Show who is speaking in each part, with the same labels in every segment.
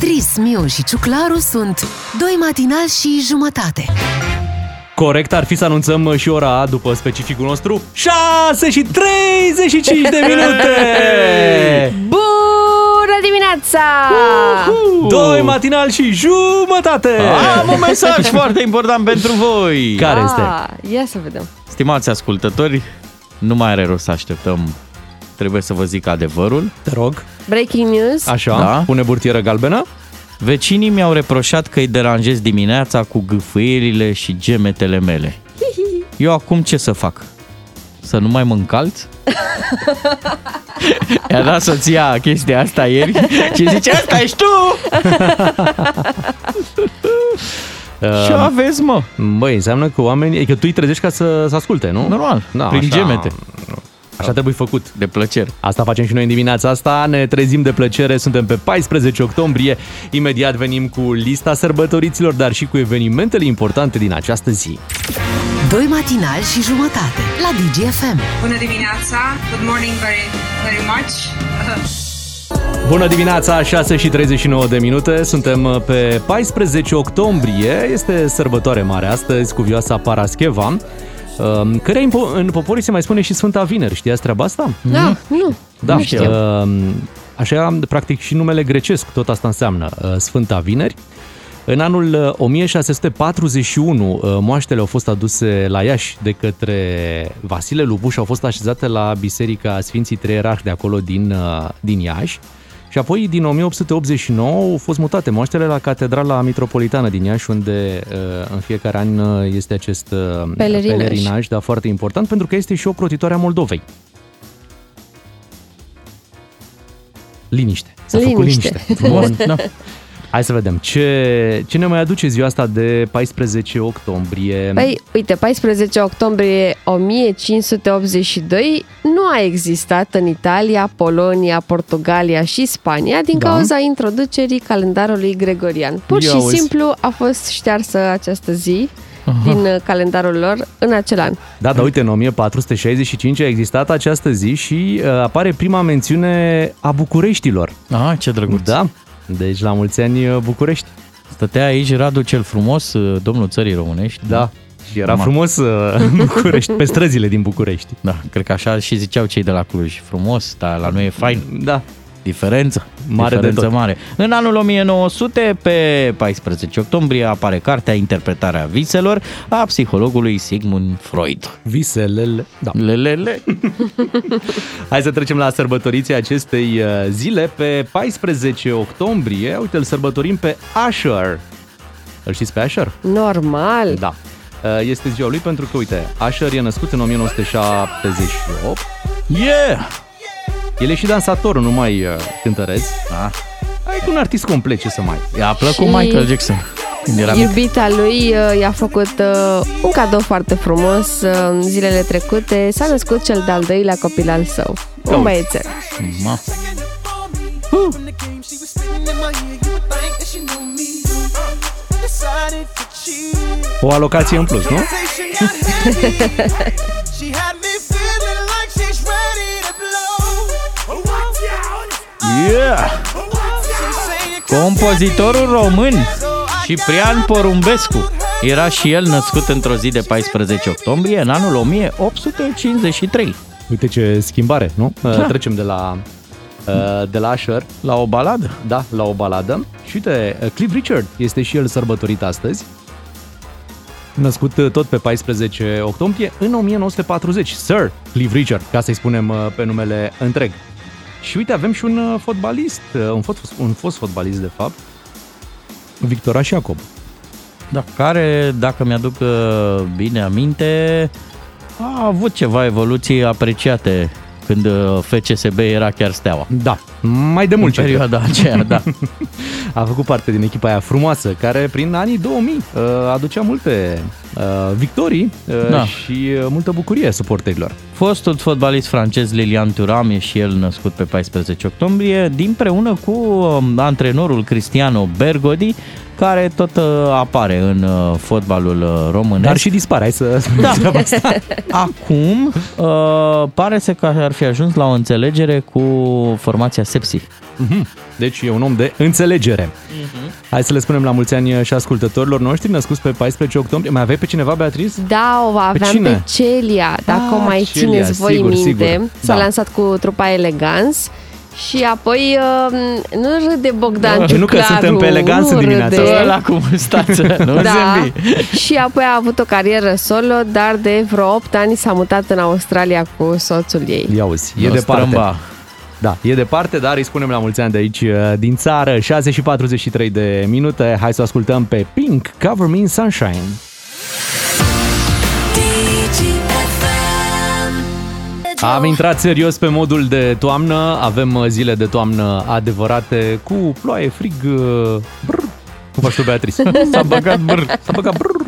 Speaker 1: Beatrice, Miu și Ciuclaru sunt doi matinal și jumătate.
Speaker 2: Corect ar fi să anunțăm și ora după specificul nostru 6 și 35 de minute!
Speaker 3: Bună dimineața!
Speaker 2: Doi matinal și jumătate!
Speaker 4: Am un mesaj foarte important pentru voi.
Speaker 2: Care este?
Speaker 3: Ah, ia să vedem.
Speaker 4: Stimați ascultători, nu mai are rost să așteptăm. Trebuie să vă zic adevărul.
Speaker 2: Te rog.
Speaker 3: Breaking news.
Speaker 2: Așa,
Speaker 4: Da.
Speaker 2: pune burtieră galbenă.
Speaker 4: Vecinii mi-au reproșat că îi deranjez dimineața cu gâfâierile și gemetele mele. Eu acum ce să fac? Să nu mai mă încalț? I-a dat soția chestia asta ieri și zice, asta ești tu! Ce aveți, mă?
Speaker 2: Băi, înseamnă că oamenii... E că tu îi trezești ca să, să asculte, nu?
Speaker 4: Normal, prin
Speaker 2: așa,
Speaker 4: gemete.
Speaker 2: Așa trebuie făcut.
Speaker 4: De plăcere.
Speaker 2: Asta facem și noi în dimineața asta, ne trezim de plăcere, suntem pe 14 octombrie, imediat venim cu lista sărbătoriților, dar și cu evenimentele importante din această zi.
Speaker 1: Doi matinal și jumătate la DGFM.
Speaker 5: Bună dimineața! Good morning very, very much!
Speaker 2: Bună dimineața, 6 și 39 de minute, suntem uh, pe 14 octombrie, este sărbătoare mare astăzi cu vioasa Parascheva, um, care în, po- în poporii se mai spune și Sfânta Vineri, știați treaba asta?
Speaker 3: Da, nu.
Speaker 2: Da,
Speaker 3: nu știu.
Speaker 2: uh, așa, practic și numele grecesc, tot asta înseamnă uh, Sfânta Vineri. În anul uh, 1641, uh, moaștele au fost aduse la Iași de către Vasile Lupu și au fost așezate la Biserica Sfinții Trei Erarhi de acolo din, uh, din Iași. Și apoi, din 1889, au fost mutate moaștele la Catedrala Mitropolitană din Iași, unde uh, în fiecare an uh, este acest uh,
Speaker 3: Pelerinaj.
Speaker 2: pelerinaj da, foarte important, pentru că este și o crotitoare a Moldovei. Liniște. S-a făcut
Speaker 3: Liniște.
Speaker 2: liniște. Frumos. da. Hai să vedem. Ce, ce ne mai aduce ziua asta de 14 octombrie?
Speaker 3: Păi, uite, 14 octombrie 1582 nu a existat în Italia, Polonia, Portugalia și Spania din
Speaker 2: Da.
Speaker 3: cauza introducerii calendarului gregorian. Pur
Speaker 2: Ia
Speaker 3: și
Speaker 2: uzi.
Speaker 3: simplu a fost ștearsă această zi din uh, calendarul lor în acel an.
Speaker 2: Da, dar uite, în 1465 a existat această zi și uh, apare prima mențiune a Bucureștilor.
Speaker 4: Ah, ce drăguț.
Speaker 2: Da, deci la mulți ani uh, București.
Speaker 4: Stătea aici Radu cel frumos, domnul țării românești.
Speaker 2: Da, și era
Speaker 4: Ma.
Speaker 2: frumos uh, în București, pe străzile din București.
Speaker 4: Da, cred că așa și ziceau cei de la Cluj. Frumos, dar la noi e fain.
Speaker 2: Da,
Speaker 4: Diferență.
Speaker 2: Mare de
Speaker 4: Diferență
Speaker 2: tot.
Speaker 4: mare. În anul 1900, pe 14 octombrie, apare cartea Interpretarea viselor a psihologului Sigmund Freud.
Speaker 2: viselele. Da.
Speaker 4: Lelele.
Speaker 2: Hai să trecem la sărbătoriții acestei uh, zile. Pe 14 octombrie, uite, îl sărbătorim pe Asher. Îl știți pe Asher?
Speaker 3: Normal.
Speaker 2: Da. Uh, Este ziua lui pentru că, uite, Asher e născut în 1978.
Speaker 4: Yeah!
Speaker 2: El e și dansator, nu mai uh, cântăreț.
Speaker 4: Da.
Speaker 2: Ai un artist complet, ce să mai...
Speaker 4: I-a plăcut
Speaker 3: Și-
Speaker 4: Michael Jackson. Când era mic.
Speaker 3: Iubita lui uh, i-a făcut uh, un cadou foarte frumos uh, în zilele trecute. S-a născut cel de-al doilea copil al său, un băiețel.
Speaker 4: Ma.
Speaker 2: O alocație în plus, nu?
Speaker 4: Yeah! Compozitorul român Ciprian Porumbescu era și el născut într-o zi de 14 octombrie în anul 1853.
Speaker 2: Uite ce schimbare, nu? Da. Trecem de la, uh, de la Asher
Speaker 4: La o baladă.
Speaker 2: da, la o baladă. Și uite, uh, Cliff Richard este și el sărbătorit astăzi. Născut uh, tot pe 14 octombrie în 1940. Sir Cliff Richard, ca să-i spunem uh, pe numele întreg. Și uite, avem și un uh, fotbalist, uh, un fost, un fost fotbalist, de fapt, Victor Jacob.
Speaker 4: Da, care, dacă mi-aduc uh, bine aminte, a avut ceva evoluții apreciate când uh, FCSB era chiar steaua.
Speaker 2: Da, mai de
Speaker 4: În
Speaker 2: mult ce
Speaker 4: perioada aceea, da.
Speaker 2: A făcut parte din echipa aia frumoasă, care prin anii 2000 uh, aducea multe uh, victorii uh,
Speaker 4: Da.
Speaker 2: și uh, multă bucurie suporterilor.
Speaker 4: Fostul fotbalist francez Lilian Thuram e și el născut pe 14 octombrie, dinpreună cu um, antrenorul Cristiano Bergodi, care tot uh, apare în uh, fotbalul uh, românesc.
Speaker 2: Dar și dispare, hai să spunem
Speaker 4: Da.
Speaker 2: treaba asta.
Speaker 4: Acum uh, pare să că ar fi ajuns la o înțelegere cu formația Sepsi.
Speaker 2: Deci e un om de înțelegere. Hai să le spunem la mulți ani și ascultătorilor noștri născuți pe 14 octombrie. Mai aveai pe cineva, Beatriz?
Speaker 3: Da, o aveam
Speaker 2: cine?
Speaker 3: pe Celia, dacă
Speaker 2: Ah,
Speaker 3: o mai
Speaker 2: Celia,
Speaker 3: țineți voi
Speaker 2: sigur,
Speaker 3: minte.
Speaker 2: sigur.
Speaker 3: S-a
Speaker 2: Da.
Speaker 3: lansat cu trupa Elegans și apoi uh, nu râde Bogdan
Speaker 2: Nu, nu că
Speaker 3: Ciuclaru,
Speaker 2: suntem pe Elegans în
Speaker 3: nu
Speaker 2: dimineața
Speaker 3: râde.
Speaker 2: asta.
Speaker 4: Ăla cu mustață, nu
Speaker 3: Da,
Speaker 4: zâmbi.
Speaker 3: și apoi a avut o carieră solo, dar de vreo 8 ani s-a mutat în Australia cu soțul ei.
Speaker 2: Ia uzi, e
Speaker 4: Nu
Speaker 2: departe.
Speaker 4: strâmba.
Speaker 2: Da, e departe, dar îi spunem la mulți ani de aici, uh, din țară, 6 și 43 de minute. Hai să o ascultăm pe Pink, Cover Me in Sunshine. Am intrat serios pe modul de toamnă, avem uh, zile de toamnă adevărate cu ploaie, frig, uh, brr. Cum faci tu, Beatrice? S-a băgat brr, s-a băgat brr.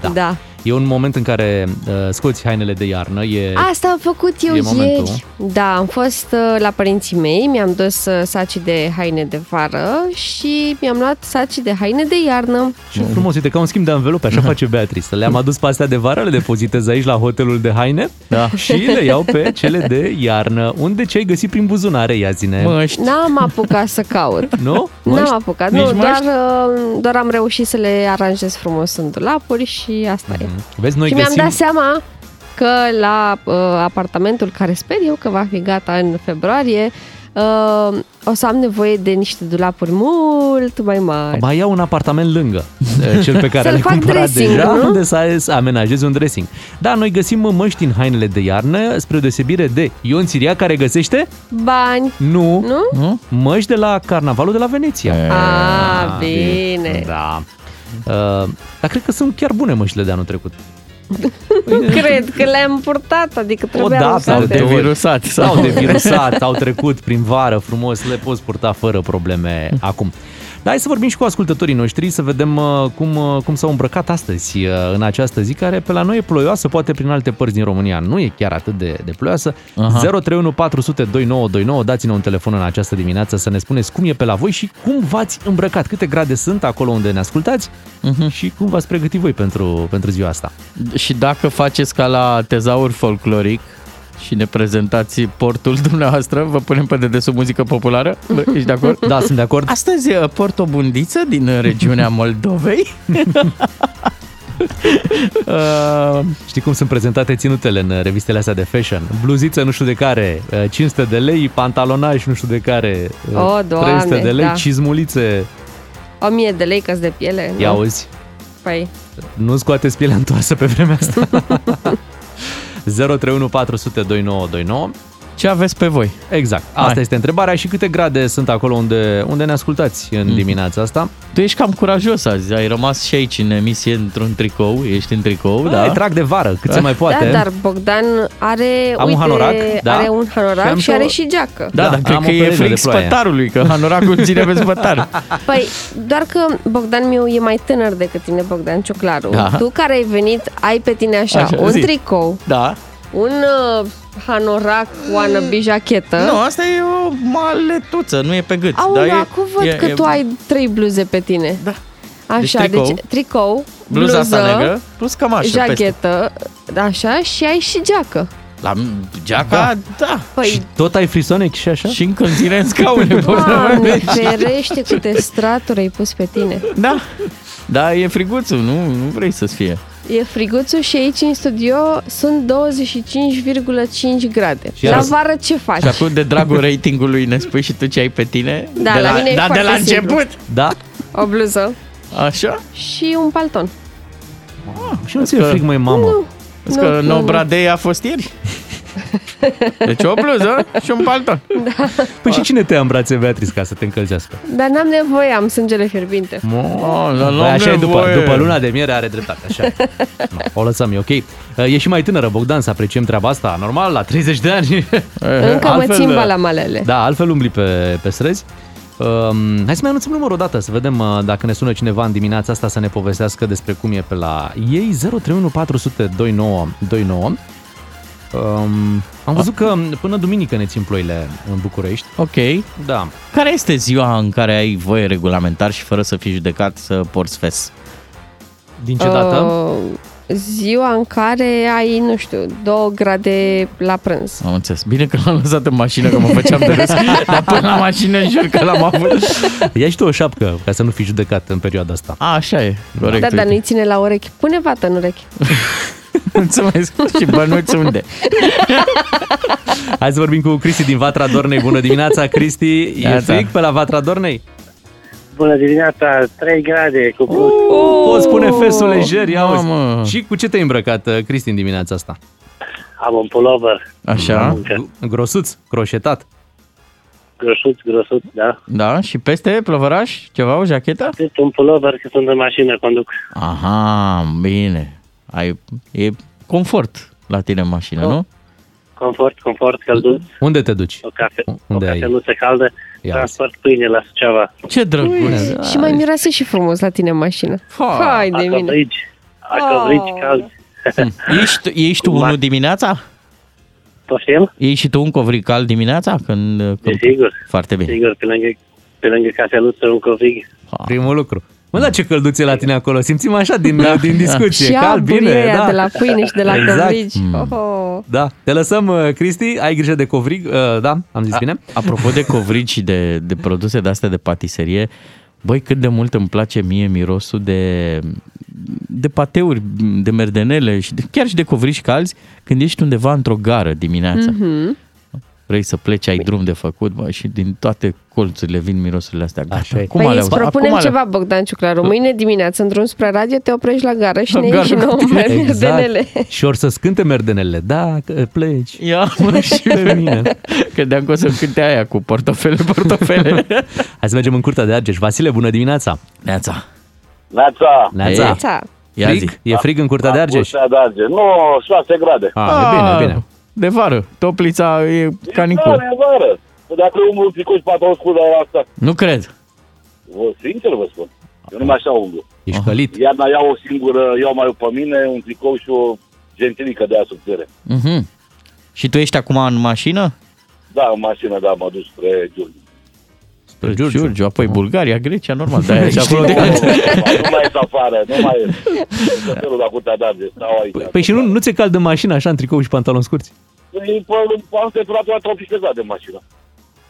Speaker 2: Da.
Speaker 3: Da.
Speaker 2: E un moment în care uh, scoți hainele de iarnă, e...
Speaker 3: Asta am făcut eu
Speaker 2: E momentul.
Speaker 3: ieri. Da, am fost uh, la părinții mei, mi-am dus uh, saci de haine de vară și mi-am luat saci de haine de iarnă.
Speaker 2: Ce frumos, uite, ca un schimb de învelope, așa face Beatrice. Le-am adus pe astea de vară, le depozitez aici la hotelul de haine
Speaker 4: Da.
Speaker 2: și le iau pe cele de iarnă. Unde ce ai găsit prin buzunare, ia zine?
Speaker 4: Măști.
Speaker 3: N-am apucat să caut.
Speaker 2: Nu?
Speaker 3: N-am apucat,
Speaker 4: Nici
Speaker 3: nu, doar,
Speaker 4: măști?
Speaker 3: uh, doar am reușit să le aranjez frumos în dulapuri și asta e.
Speaker 2: Vezi, noi
Speaker 3: și mi-am
Speaker 2: găsim...
Speaker 3: dat seama că la uh, apartamentul care sper eu că va fi gata în februarie, uh, o să am nevoie de niște dulapuri mult mai mari.
Speaker 2: Mai iau un apartament lângă eh, cel pe care
Speaker 3: Să-l
Speaker 2: l-ai
Speaker 3: fac
Speaker 2: cumpărat
Speaker 3: dressing,
Speaker 2: deja,
Speaker 3: nu?
Speaker 2: unde să să amenajezi un dressing. Da, noi găsim măști în hainele de iarnă, spre deosebire de Ion Siria, care găsește,
Speaker 3: Bani,
Speaker 2: nu,
Speaker 3: nu?
Speaker 4: Nu?
Speaker 2: măști de la carnavalul de la Veneția.
Speaker 3: A, bine.
Speaker 2: Da. Uh, dar cred că sunt chiar bune măștile de anul trecut.
Speaker 3: Cred că le-am purtat, adică trebuia
Speaker 2: dată,
Speaker 3: lăsate.
Speaker 2: de
Speaker 4: De virusat.
Speaker 2: Sau de virusat, au trecut prin vară frumos, le poți purta fără probleme acum. Dar hai să vorbim și cu ascultătorii noștri, să vedem uh, cum, uh, cum s-au îmbrăcat astăzi uh, în această zi, care pe la noi e ploioasă, poate prin alte părți din România nu e chiar atât de, de ploioasă.
Speaker 4: Aha.
Speaker 2: 031 400 2929, dați-ne un telefon în această dimineață să ne spuneți cum e pe la voi și cum v-ați îmbrăcat, câte grade sunt acolo unde ne ascultați și cum v-ați pregătit voi pentru, pentru ziua asta.
Speaker 4: Și dacă faceți ca la tezaur folcloric și ne prezentați portul dumneavoastră, vă punem pe dedesubt muzică populară? Bă, Ești de acord?
Speaker 2: Da, sunt de acord.
Speaker 4: Astăzi uh, port o bundiță din uh, regiunea Moldovei. uh,
Speaker 2: Știi cum sunt prezentate ținutele în revistele astea de fashion? Bluziță nu știu de care, uh, 500 de lei, pantalonaj nu știu de care, uh,
Speaker 3: O, Doamne,
Speaker 2: 300 de lei,
Speaker 3: da.
Speaker 2: cizmulițe.
Speaker 3: O mie de lei că de piele, nu?
Speaker 2: Ia auzi,
Speaker 3: Păi,
Speaker 2: nu scoateți pielea întoarsă pe vremea asta. 031 400 2929
Speaker 4: ce aveți pe voi?
Speaker 2: Exact, asta
Speaker 4: Hai.
Speaker 2: este întrebarea și câte grade sunt acolo unde, unde ne ascultați
Speaker 3: Mhm.
Speaker 2: în dimineața asta.
Speaker 4: Tu ești cam curajos azi, ai rămas și aici în emisie într-un tricou, ești în tricou,
Speaker 2: Da.
Speaker 4: da?
Speaker 2: Trag de vară, cât se mai poate.
Speaker 3: da, dar Bogdan are,
Speaker 2: Am un
Speaker 3: uite,
Speaker 2: hanorac, da.
Speaker 3: are un hanorac
Speaker 2: Și
Speaker 3: și,
Speaker 2: am
Speaker 3: are
Speaker 2: și o-
Speaker 3: și geacă.
Speaker 4: Da,
Speaker 2: Da,
Speaker 4: dar cred
Speaker 2: am
Speaker 4: că
Speaker 2: o
Speaker 4: e
Speaker 2: perioadă de
Speaker 4: fric
Speaker 2: ploaie.
Speaker 4: spătarului, că hanoracul ține pe spătar.
Speaker 3: Păi, doar că Bogdan meu e mai tânăr decât tine, Bogdan Ciuclaru.
Speaker 4: Da.
Speaker 3: Tu care ai venit, ai pe tine așa,
Speaker 4: Așa,
Speaker 3: un
Speaker 4: zi.
Speaker 3: tricou,
Speaker 4: Da.
Speaker 3: Un uh, hanorac, wannabe jachetă.
Speaker 4: Nu, asta e o maletuță, nu e pe gât.
Speaker 3: Au,
Speaker 4: dar e,
Speaker 3: acum văd
Speaker 4: e,
Speaker 3: că
Speaker 4: e,
Speaker 3: tu ai trei bluze pe tine.
Speaker 4: Da.
Speaker 3: Așa,
Speaker 4: Deci tricou,
Speaker 3: deci tricou,
Speaker 4: bluza
Speaker 3: bluză,
Speaker 4: asta negră, plus cămașă peste.
Speaker 3: jachetă, așa, și ai și geacă.
Speaker 4: La geaca, da. da.
Speaker 3: Păi,
Speaker 2: Și tot ai frisonic și așa?
Speaker 4: Și încălzire în scaune.
Speaker 3: Doamne, ferește câte straturi ai pus pe tine.
Speaker 4: da. Da, e friguțul, nu, nu vrei să-ți fie.
Speaker 3: E friguțul și aici în studio sunt 25,5 grade.
Speaker 2: Și
Speaker 3: la
Speaker 2: iar-
Speaker 3: vară ce faci?
Speaker 4: Și acum de dragul ratingului ne spui și tu ce ai pe tine?
Speaker 3: Da,
Speaker 4: de
Speaker 3: la mine e
Speaker 4: da, de
Speaker 3: foarte
Speaker 4: la
Speaker 3: simplu.
Speaker 4: început.
Speaker 2: Da?
Speaker 3: O bluză
Speaker 4: Așa?
Speaker 3: și un palton.
Speaker 2: Și nu ți-e
Speaker 4: Că-
Speaker 2: frig, măi, mamă?
Speaker 3: Nu.
Speaker 4: Vezi că
Speaker 3: nu,
Speaker 4: no
Speaker 3: nu.
Speaker 4: Bradei a fost ieri? Deci o bluză și un palton.
Speaker 2: Păi și cine te ia în brațe, Beatrice, ca să te încălzească?
Speaker 3: Dar n-am nevoie, am sângele fierbinte.
Speaker 4: Oh, la
Speaker 2: Băi, așa e după,
Speaker 4: nevoie.
Speaker 2: după luna de miere are dreptate, așa. e. no, o lăsăm, e ok. E și mai tânără, Bogdan, să apreciem treaba asta. Normal, la 30 de ani.
Speaker 3: Încă mă
Speaker 2: altfel,
Speaker 3: țin la malele.
Speaker 2: Da, altfel umbli pe, pe străzi. Um, hai să mai anunțăm numărul o dată, să vedem uh, dacă ne sună cineva în dimineața asta să ne povestească despre cum e pe la ei. 031 400 2929. Um, am văzut că până duminică ne țin ploile în București.
Speaker 4: Ok.
Speaker 2: Da.
Speaker 4: Care este ziua în care ai voie regulamentar și fără să fii judecat să porți fes?
Speaker 2: Din ce dată?
Speaker 3: Uh, ziua în care ai, nu știu, 2 grade la prânz.
Speaker 4: Am înțeles. Bine că l-am lăsat în mașină, că mă făceam de râs. Dar până la mașină jur că l-am avut.
Speaker 2: Ia și tu o șapcă ca să nu fii judecat în perioada asta.
Speaker 4: A, așa e. Corect.
Speaker 3: Da, dar
Speaker 4: uite.
Speaker 3: nu-i ține la urechi. Pune vată în urechi.
Speaker 4: Mulțumesc. Și bănuți unde?
Speaker 2: Hai să vorbim cu Cristi din Vatra Dornei. Bună dimineața, Cristi. E
Speaker 4: Neața.
Speaker 2: frig pe la Vatra Dornei?
Speaker 6: Bună dimineața, 3 grade cu plus.
Speaker 2: Uh, Poți spune fesul lejer, ia auzi.
Speaker 4: mamă.
Speaker 2: Și cu ce te-ai îmbrăcat, uh, Cristi, în dimineața asta?
Speaker 6: Am un pullover.
Speaker 4: Așa.
Speaker 6: Muncă.
Speaker 2: Grosuț, croșetat.
Speaker 6: Grosuț, grosuț, da.
Speaker 4: Da, și peste plăvăraș? Ceva, o jachetă?
Speaker 6: Cât un pullover că sunt în mașină, conduc.
Speaker 4: Aha, bine. Ai, e confort la tine în mașină,
Speaker 6: Oh.
Speaker 4: nu?
Speaker 6: Confort, confort, călduț,
Speaker 2: Unde te duci?
Speaker 6: o, cafe, o
Speaker 2: Unde ai?
Speaker 6: cafeluță caldă,
Speaker 2: Ia
Speaker 6: transport pâine la Suceava.
Speaker 4: Ce drăguț.
Speaker 3: Și mai miroase și frumos la tine în mașină.
Speaker 4: Ha.
Speaker 3: Hai de mine.
Speaker 6: Acobrici, acobrici
Speaker 3: Oh.
Speaker 6: calzi.
Speaker 4: Ești, ești tu
Speaker 6: Cum
Speaker 4: unul
Speaker 6: ar-
Speaker 4: dimineața?
Speaker 6: Poftim?
Speaker 4: Ești și tu un covric cald dimineața? Când, când...
Speaker 6: Desigur,
Speaker 4: Foarte bine.
Speaker 6: sigur, pe lângă, pe lângă cafeluță un covrig.
Speaker 4: Ha.
Speaker 2: Primul lucru. Mă, da, ce călduțe la tine acolo. Simțim așa din, din discuție.
Speaker 3: Și
Speaker 2: Cald,
Speaker 3: aburii
Speaker 2: bine,
Speaker 3: ăia
Speaker 2: da.
Speaker 3: de la pâine și de la
Speaker 2: Exact.
Speaker 3: covrigi. Oh.
Speaker 2: Da. Te lăsăm, uh, Cristi. Ai grijă de covrig. Uh, da, am zis bine?
Speaker 4: Apropo de covrigi și de, de produse de astea de patiserie, băi, cât de mult îmi place mie mirosul de, de pateuri, de merdenele și de, chiar și de covrigi calzi când ești undeva într-o gară dimineața. Mm-hmm. Vrei să pleci, ai drum de făcut, bă, și din toate colțurile vin mirosurile astea. Gata.
Speaker 2: Așa e.
Speaker 4: Cum
Speaker 3: Păi
Speaker 4: alea-
Speaker 3: îți propunem
Speaker 4: acum alea-
Speaker 3: ceva, Bogdan Ciuclaru. Mâine dimineață, în drum spre radio, te oprești la gară și
Speaker 4: La
Speaker 3: ne
Speaker 4: gară
Speaker 3: ieși și
Speaker 4: cu
Speaker 3: nouă
Speaker 4: tine.
Speaker 3: merdenele.
Speaker 2: Și or să scânte merdenele. Da, că pleci.
Speaker 4: Ia, mă, și
Speaker 2: pe mine.
Speaker 4: Credeam că o să cânte aia cu portofele, portofele.
Speaker 2: Hai să mergem în curtea de Argeș. Vasile, bună dimineața!
Speaker 4: Neața.
Speaker 7: Neața,
Speaker 2: Neața.
Speaker 3: Neața.
Speaker 4: Ia
Speaker 2: Frig?
Speaker 4: zi.
Speaker 2: E frig în curtea de Argeș?
Speaker 7: Curtea de Argeș. Nu, 6 grade.
Speaker 2: Ah, e bine, bine.
Speaker 4: De vară. Toplița e
Speaker 7: Vară,
Speaker 4: canicul.
Speaker 7: e vară. Păi Dacă umblu tricou și pantaloni scurt la asta,
Speaker 4: Nu cred.
Speaker 7: vă, sincer vă spun, eu numai așa umblu.
Speaker 2: Ești călit.
Speaker 7: Iarna iau o singură, iau mai pe mine, un tricou și o gentilică de aia subțire.
Speaker 4: Mhm. Și tu ești acum în mașină?
Speaker 7: Da, în mașină, da, mă duc spre Giurgiu.
Speaker 2: Spre
Speaker 4: Giurgiu,
Speaker 2: Giurgiu.
Speaker 4: Giurgiu apoi Bulgaria, Grecia, normal. De și acolo
Speaker 7: Nu,
Speaker 4: de...
Speaker 7: nu mai ies afară, nu mai ies. Sunt felul la curtea de Argeș, stau aici.
Speaker 2: Păi și nu, nu ți-e cald în mașină așa în tricou și pantaloni scurți?
Speaker 7: Păi, pe- am temperatura tropică de mașină.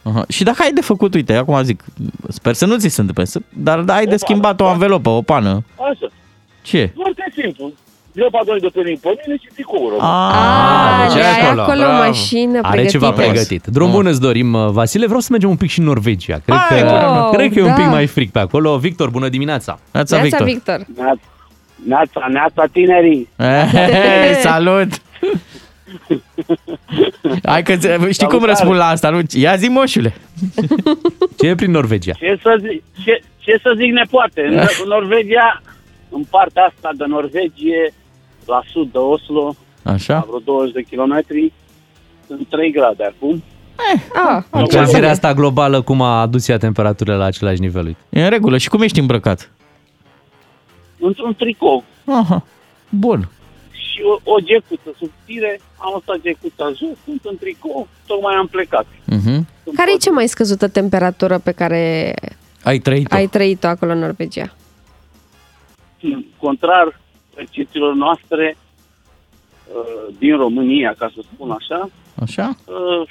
Speaker 4: Aha. Și dacă ai de făcut, uite, acum zic, sper să nu ți se întâmple, să- dar da, ai de schimbat o anvelopă, o pană.
Speaker 7: Așa,
Speaker 4: Ce?
Speaker 7: foarte simplu. Eu pantaloni de tenis pe mine și tricoul rămân.
Speaker 3: Ah,
Speaker 2: deci
Speaker 3: le ai
Speaker 2: acolo.
Speaker 3: acolo o
Speaker 4: Bravo.
Speaker 3: mașină
Speaker 2: Are
Speaker 3: pregătită.
Speaker 2: ceva pregătit. Drum bun îți dorim, uh, Vasile. Vreau să mergem un pic și în Norvegia. Cred
Speaker 4: Hai,
Speaker 2: că,
Speaker 3: wow,
Speaker 2: cred că e un pic
Speaker 3: da.
Speaker 2: mai frig pe acolo. Victor, bună dimineața!
Speaker 4: Neața,
Speaker 3: Neața,
Speaker 4: Victor.
Speaker 3: Victor.
Speaker 6: Neața, neața tinerii.
Speaker 4: Hei, salut! Hai că ți- știi cum răspund la asta, nu? Ia zi, moșule.
Speaker 2: Ce e prin Norvegia?
Speaker 6: Ce să zic, ce, ce să zic nepoate? În, în Norvegia, în partea asta de Norvegie, la sud de Oslo, la
Speaker 4: Așa?
Speaker 6: vreo 20 de kilometri, sunt 3 grade acum.
Speaker 3: Ah,
Speaker 2: Încălzirea asta globală, cum a adus ea temperaturile la același nivel? Uite.
Speaker 4: E în regulă. Și cum ești îmbrăcat?
Speaker 6: Într-un tricou
Speaker 4: Aha. Bun.
Speaker 6: și o, o gecuță subțire, am lăsat gecuța jos, sunt în tricou, tocmai am plecat.
Speaker 4: Mhm.
Speaker 6: Sunt
Speaker 3: care e
Speaker 6: pot-
Speaker 3: cea mai scăzută temperatură pe care
Speaker 4: Ai trăit
Speaker 3: ai trăit-o acolo în Norvegia?
Speaker 6: Contrar percepțiilor noastre uh, din România, ca să spun așa,
Speaker 4: Așa?
Speaker 6: uh,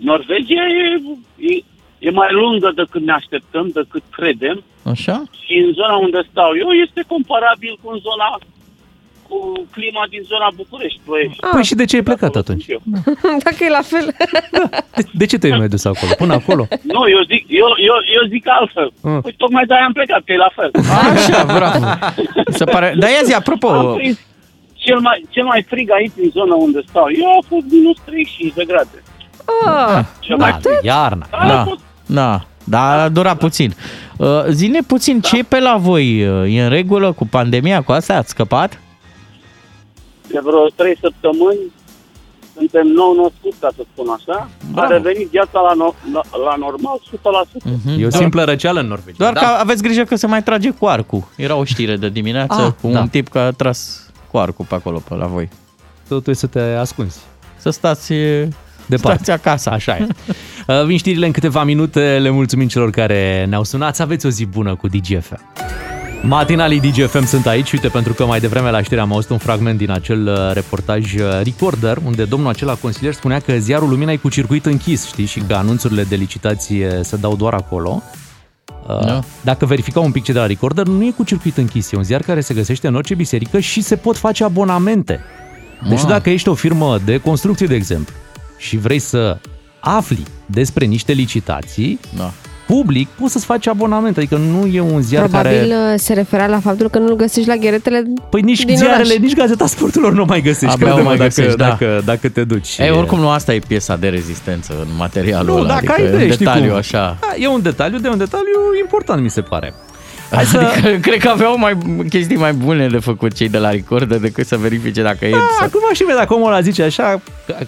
Speaker 6: Norvegia e, e, e mai lungă decât ne așteptăm, decât credem
Speaker 4: Așa?
Speaker 6: și în zona unde stau eu este comparabil cu în zona cu clima din zona București. Ploiești.
Speaker 2: Păi și de ce ai plecat
Speaker 6: Acolo
Speaker 2: atunci?
Speaker 6: sunt eu.
Speaker 3: Dacă e la fel.
Speaker 2: De, de ce te-ai mai dus acolo? Până acolo?
Speaker 6: Nu, eu zic, eu, eu, eu zic altfel.
Speaker 2: Ah.
Speaker 6: Păi tocmai de-aia am plecat, că e la fel.
Speaker 4: Așa, bravo. Se pare... Dar ia zi, apropo,
Speaker 6: Am prins cel mai, cel mai frig aici în zona unde stau. Eu a fost minus 35 de grade.
Speaker 3: Ah,
Speaker 6: Cel mai
Speaker 2: Da, iarna.
Speaker 6: A
Speaker 4: da,
Speaker 6: fost
Speaker 4: da, dar a durat puțin. Uh, Zine puțin, ce e pe la voi? Uh, E în regulă cu pandemia, cu asta? Ați scăpat?
Speaker 6: De vreo 3 săptămâni suntem nou născuți, ca să spun așa. A revenit viața la, no- la, la normal 100%.
Speaker 4: Mhm.
Speaker 2: E o simplă răceală în Norvegia.
Speaker 4: Doar
Speaker 2: da.
Speaker 4: că aveți grijă că se mai trage cu arcul. Era o știre de dimineață
Speaker 2: Ah,
Speaker 4: cu
Speaker 2: da.
Speaker 4: un tip care a tras cu arcul pe acolo, pe la voi.
Speaker 2: Tu trebuie să te ascunzi.
Speaker 4: Să stați, e,
Speaker 2: Departe.
Speaker 4: stați acasă.
Speaker 2: Așa e. Uh, Vin știrile în câteva minute. Le mulțumim celor care ne-au sunat. Să aveți o zi bună cu DGFM. Matinalii DGFM sunt aici, uite, pentru că mai devreme la știri am auzit un fragment din acel uh, reportaj uh, Recorder, unde domnul acela consilier spunea că ziarul Lumina e cu circuit închis, știi, și că anunțurile de licitație se dau doar acolo. Uh,
Speaker 4: Da.
Speaker 2: Dacă verificau un pic ce de la Recorder, nu e cu circuit închis, e un ziar care se găsește în orice biserică și se pot face abonamente. Deci
Speaker 4: Wow.
Speaker 2: dacă ești o firmă de construcție, de exemplu, și vrei să afli despre niște licitații,
Speaker 4: Da.
Speaker 2: Public, poți să-ți faci abonament, adică nu e un ziar
Speaker 3: Probabil
Speaker 2: care...
Speaker 3: uh, se referea la faptul că nu-l găsești la gheretele
Speaker 2: Păi nici
Speaker 3: din
Speaker 2: ziarele,
Speaker 3: oraș.
Speaker 2: nici gazeta sporturilor nu mai găsești,
Speaker 4: Abia
Speaker 2: crede
Speaker 4: o mai
Speaker 2: dacă,
Speaker 4: găsești, da.
Speaker 2: dacă, dacă te duci.
Speaker 4: Ei, oricum nu asta e piesa de rezistență în materialul
Speaker 2: nu,
Speaker 4: ăla,
Speaker 2: dacă
Speaker 4: adică
Speaker 2: ai idee,
Speaker 4: în
Speaker 2: știi
Speaker 4: detaliu
Speaker 2: cum.
Speaker 4: așa.
Speaker 2: Da, e un detaliu, de un detaliu important, mi se pare. Hai să...
Speaker 4: Adică, cred că aveau mai chestii mai bune de făcut cei de la Recorder decât să verifice dacă e...
Speaker 2: Da,
Speaker 4: sau-
Speaker 2: acum și mie, dacă omul ăla zice așa,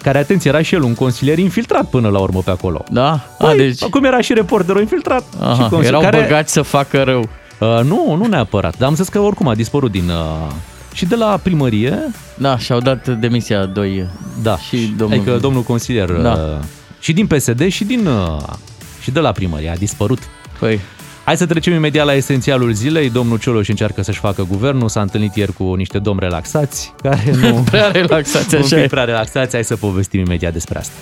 Speaker 2: care, atenție, era și el un consilier infiltrat până la urmă pe acolo.
Speaker 4: Da? A,
Speaker 2: Păi,
Speaker 4: deci...
Speaker 2: Acum era și reporterul infiltrat. și
Speaker 4: Aha,
Speaker 2: consilier,
Speaker 4: erau
Speaker 2: care,
Speaker 4: băgați să facă rău.
Speaker 2: Uh, nu, nu neapărat, dar am zis că oricum a dispărut din... Uh, și de la primărie,
Speaker 4: Da, și-au dat demisia doi.
Speaker 2: da,
Speaker 4: Și domnul-
Speaker 2: adică domnul consilier,
Speaker 4: Da.
Speaker 2: uh, și din PSD și din... Uh, și de la primărie, a dispărut.
Speaker 4: Păi,
Speaker 2: Hai să trecem imediat la esențialul zilei. Domnul Cioloș încearcă să-și facă guvernul, s-a întâlnit ieri cu niște domni relaxați, care nu...
Speaker 4: prea relaxați
Speaker 2: un
Speaker 4: așa
Speaker 2: pic
Speaker 4: e.
Speaker 2: prea relaxați, hai să povestim imediat despre asta.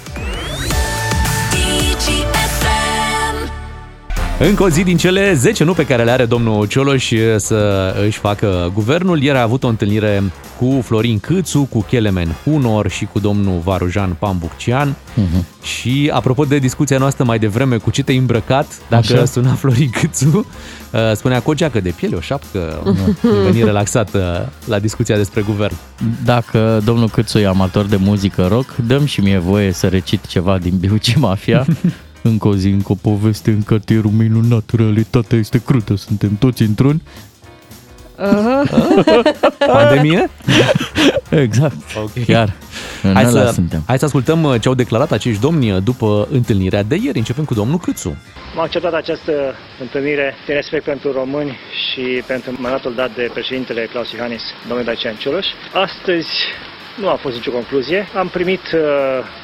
Speaker 2: Încă o zi din cele 10, nu pe care le are domnul Cioloș să își facă guvernul. Ieri a avut o întâlnire cu Florin Câțu, cu Kelemen Hunor și cu domnul Varujan Pambuccian. Uh-huh. Și apropo de discuția noastră mai devreme, cu ce te-ai îmbrăcat, dacă
Speaker 4: Așa.
Speaker 2: suna Florin Câțu, uh, spunea cu o geacă de piele, o șapcă, veni relaxat uh, la discuția despre guvern.
Speaker 4: Dacă domnul Câțu e amator de muzică rock, dăm și mie voie să recit ceva din Biuci Mafia. încă o zi, încă o poveste în cartierul minunat, realitatea este crudă, suntem toți într-un.
Speaker 2: Pandemie?
Speaker 4: Exact,
Speaker 2: Ok.
Speaker 4: chiar. În
Speaker 2: Hai
Speaker 4: ăla
Speaker 2: să,
Speaker 4: suntem.
Speaker 2: hai să ascultăm uh, ce au declarat acești domni uh, după întâlnirea de ieri. Începem cu domnul Câțu.
Speaker 8: Am acceptat această întâlnire din respect pentru români și pentru mandatul dat de președintele Claus Iohannis, domnul Dacian Cioloș. Astăzi nu a fost nicio concluzie. Am primit uh,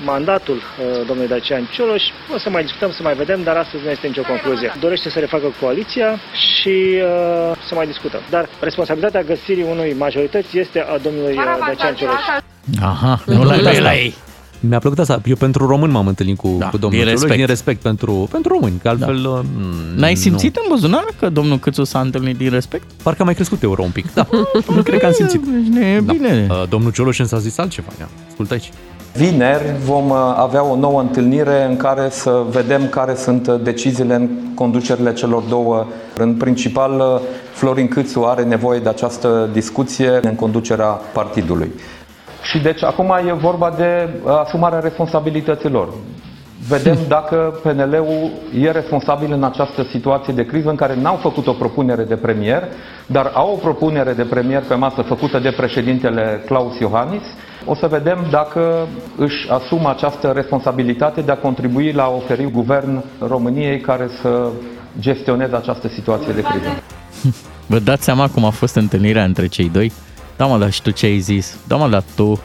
Speaker 8: mandatul uh, domnului Dacian Cioloș. O să mai discutăm, să mai vedem, dar astăzi nu este nicio concluzie. Dorește să refacă coaliția și uh, să mai discutăm. Dar responsabilitatea găsirii unui majorități este a domnului uh, Dacian Cioloș.
Speaker 4: Aha, nu la,
Speaker 2: Asta.
Speaker 4: la ei.
Speaker 2: Mi-a plăcut asta. Eu pentru român m-am întâlnit cu,
Speaker 4: Da,
Speaker 2: cu domnul
Speaker 4: din
Speaker 2: Cioloș,
Speaker 4: respect.
Speaker 2: din respect pentru, pentru români, că altfel... Da.
Speaker 4: N-ai simțit în buzunar că domnul Câțu s-a întâlnit din respect?
Speaker 2: Parcă a mai crescut euro un pic. Da, cred că am simțit.
Speaker 4: Deci e
Speaker 2: Da.
Speaker 4: bine.
Speaker 2: Uh, Domnul Cioloș însă a zis altceva. Ia, ascultă aici.
Speaker 9: Vineri vom uh, avea o nouă întâlnire în care să vedem care sunt uh, deciziile în conducerile celor două. În principal, uh, Florin Câțu are nevoie de această discuție în conducerea partidului. Și deci acum e vorba de uh, asumarea responsabilităților. Vedem dacă PNL-ul e responsabil în această situație de criză în care n-au făcut o propunere de premier, dar au o propunere de premier pe masă făcută de președintele Claus Iohannis. O să vedem dacă își asumă această responsabilitate de a contribui la a oferi guvern României care să gestioneze această situație de criză.
Speaker 4: Vă dați seama cum a fost întâlnirea între cei doi? Da, mă, dar și tu ce ai zis? Da, mă, dar tu...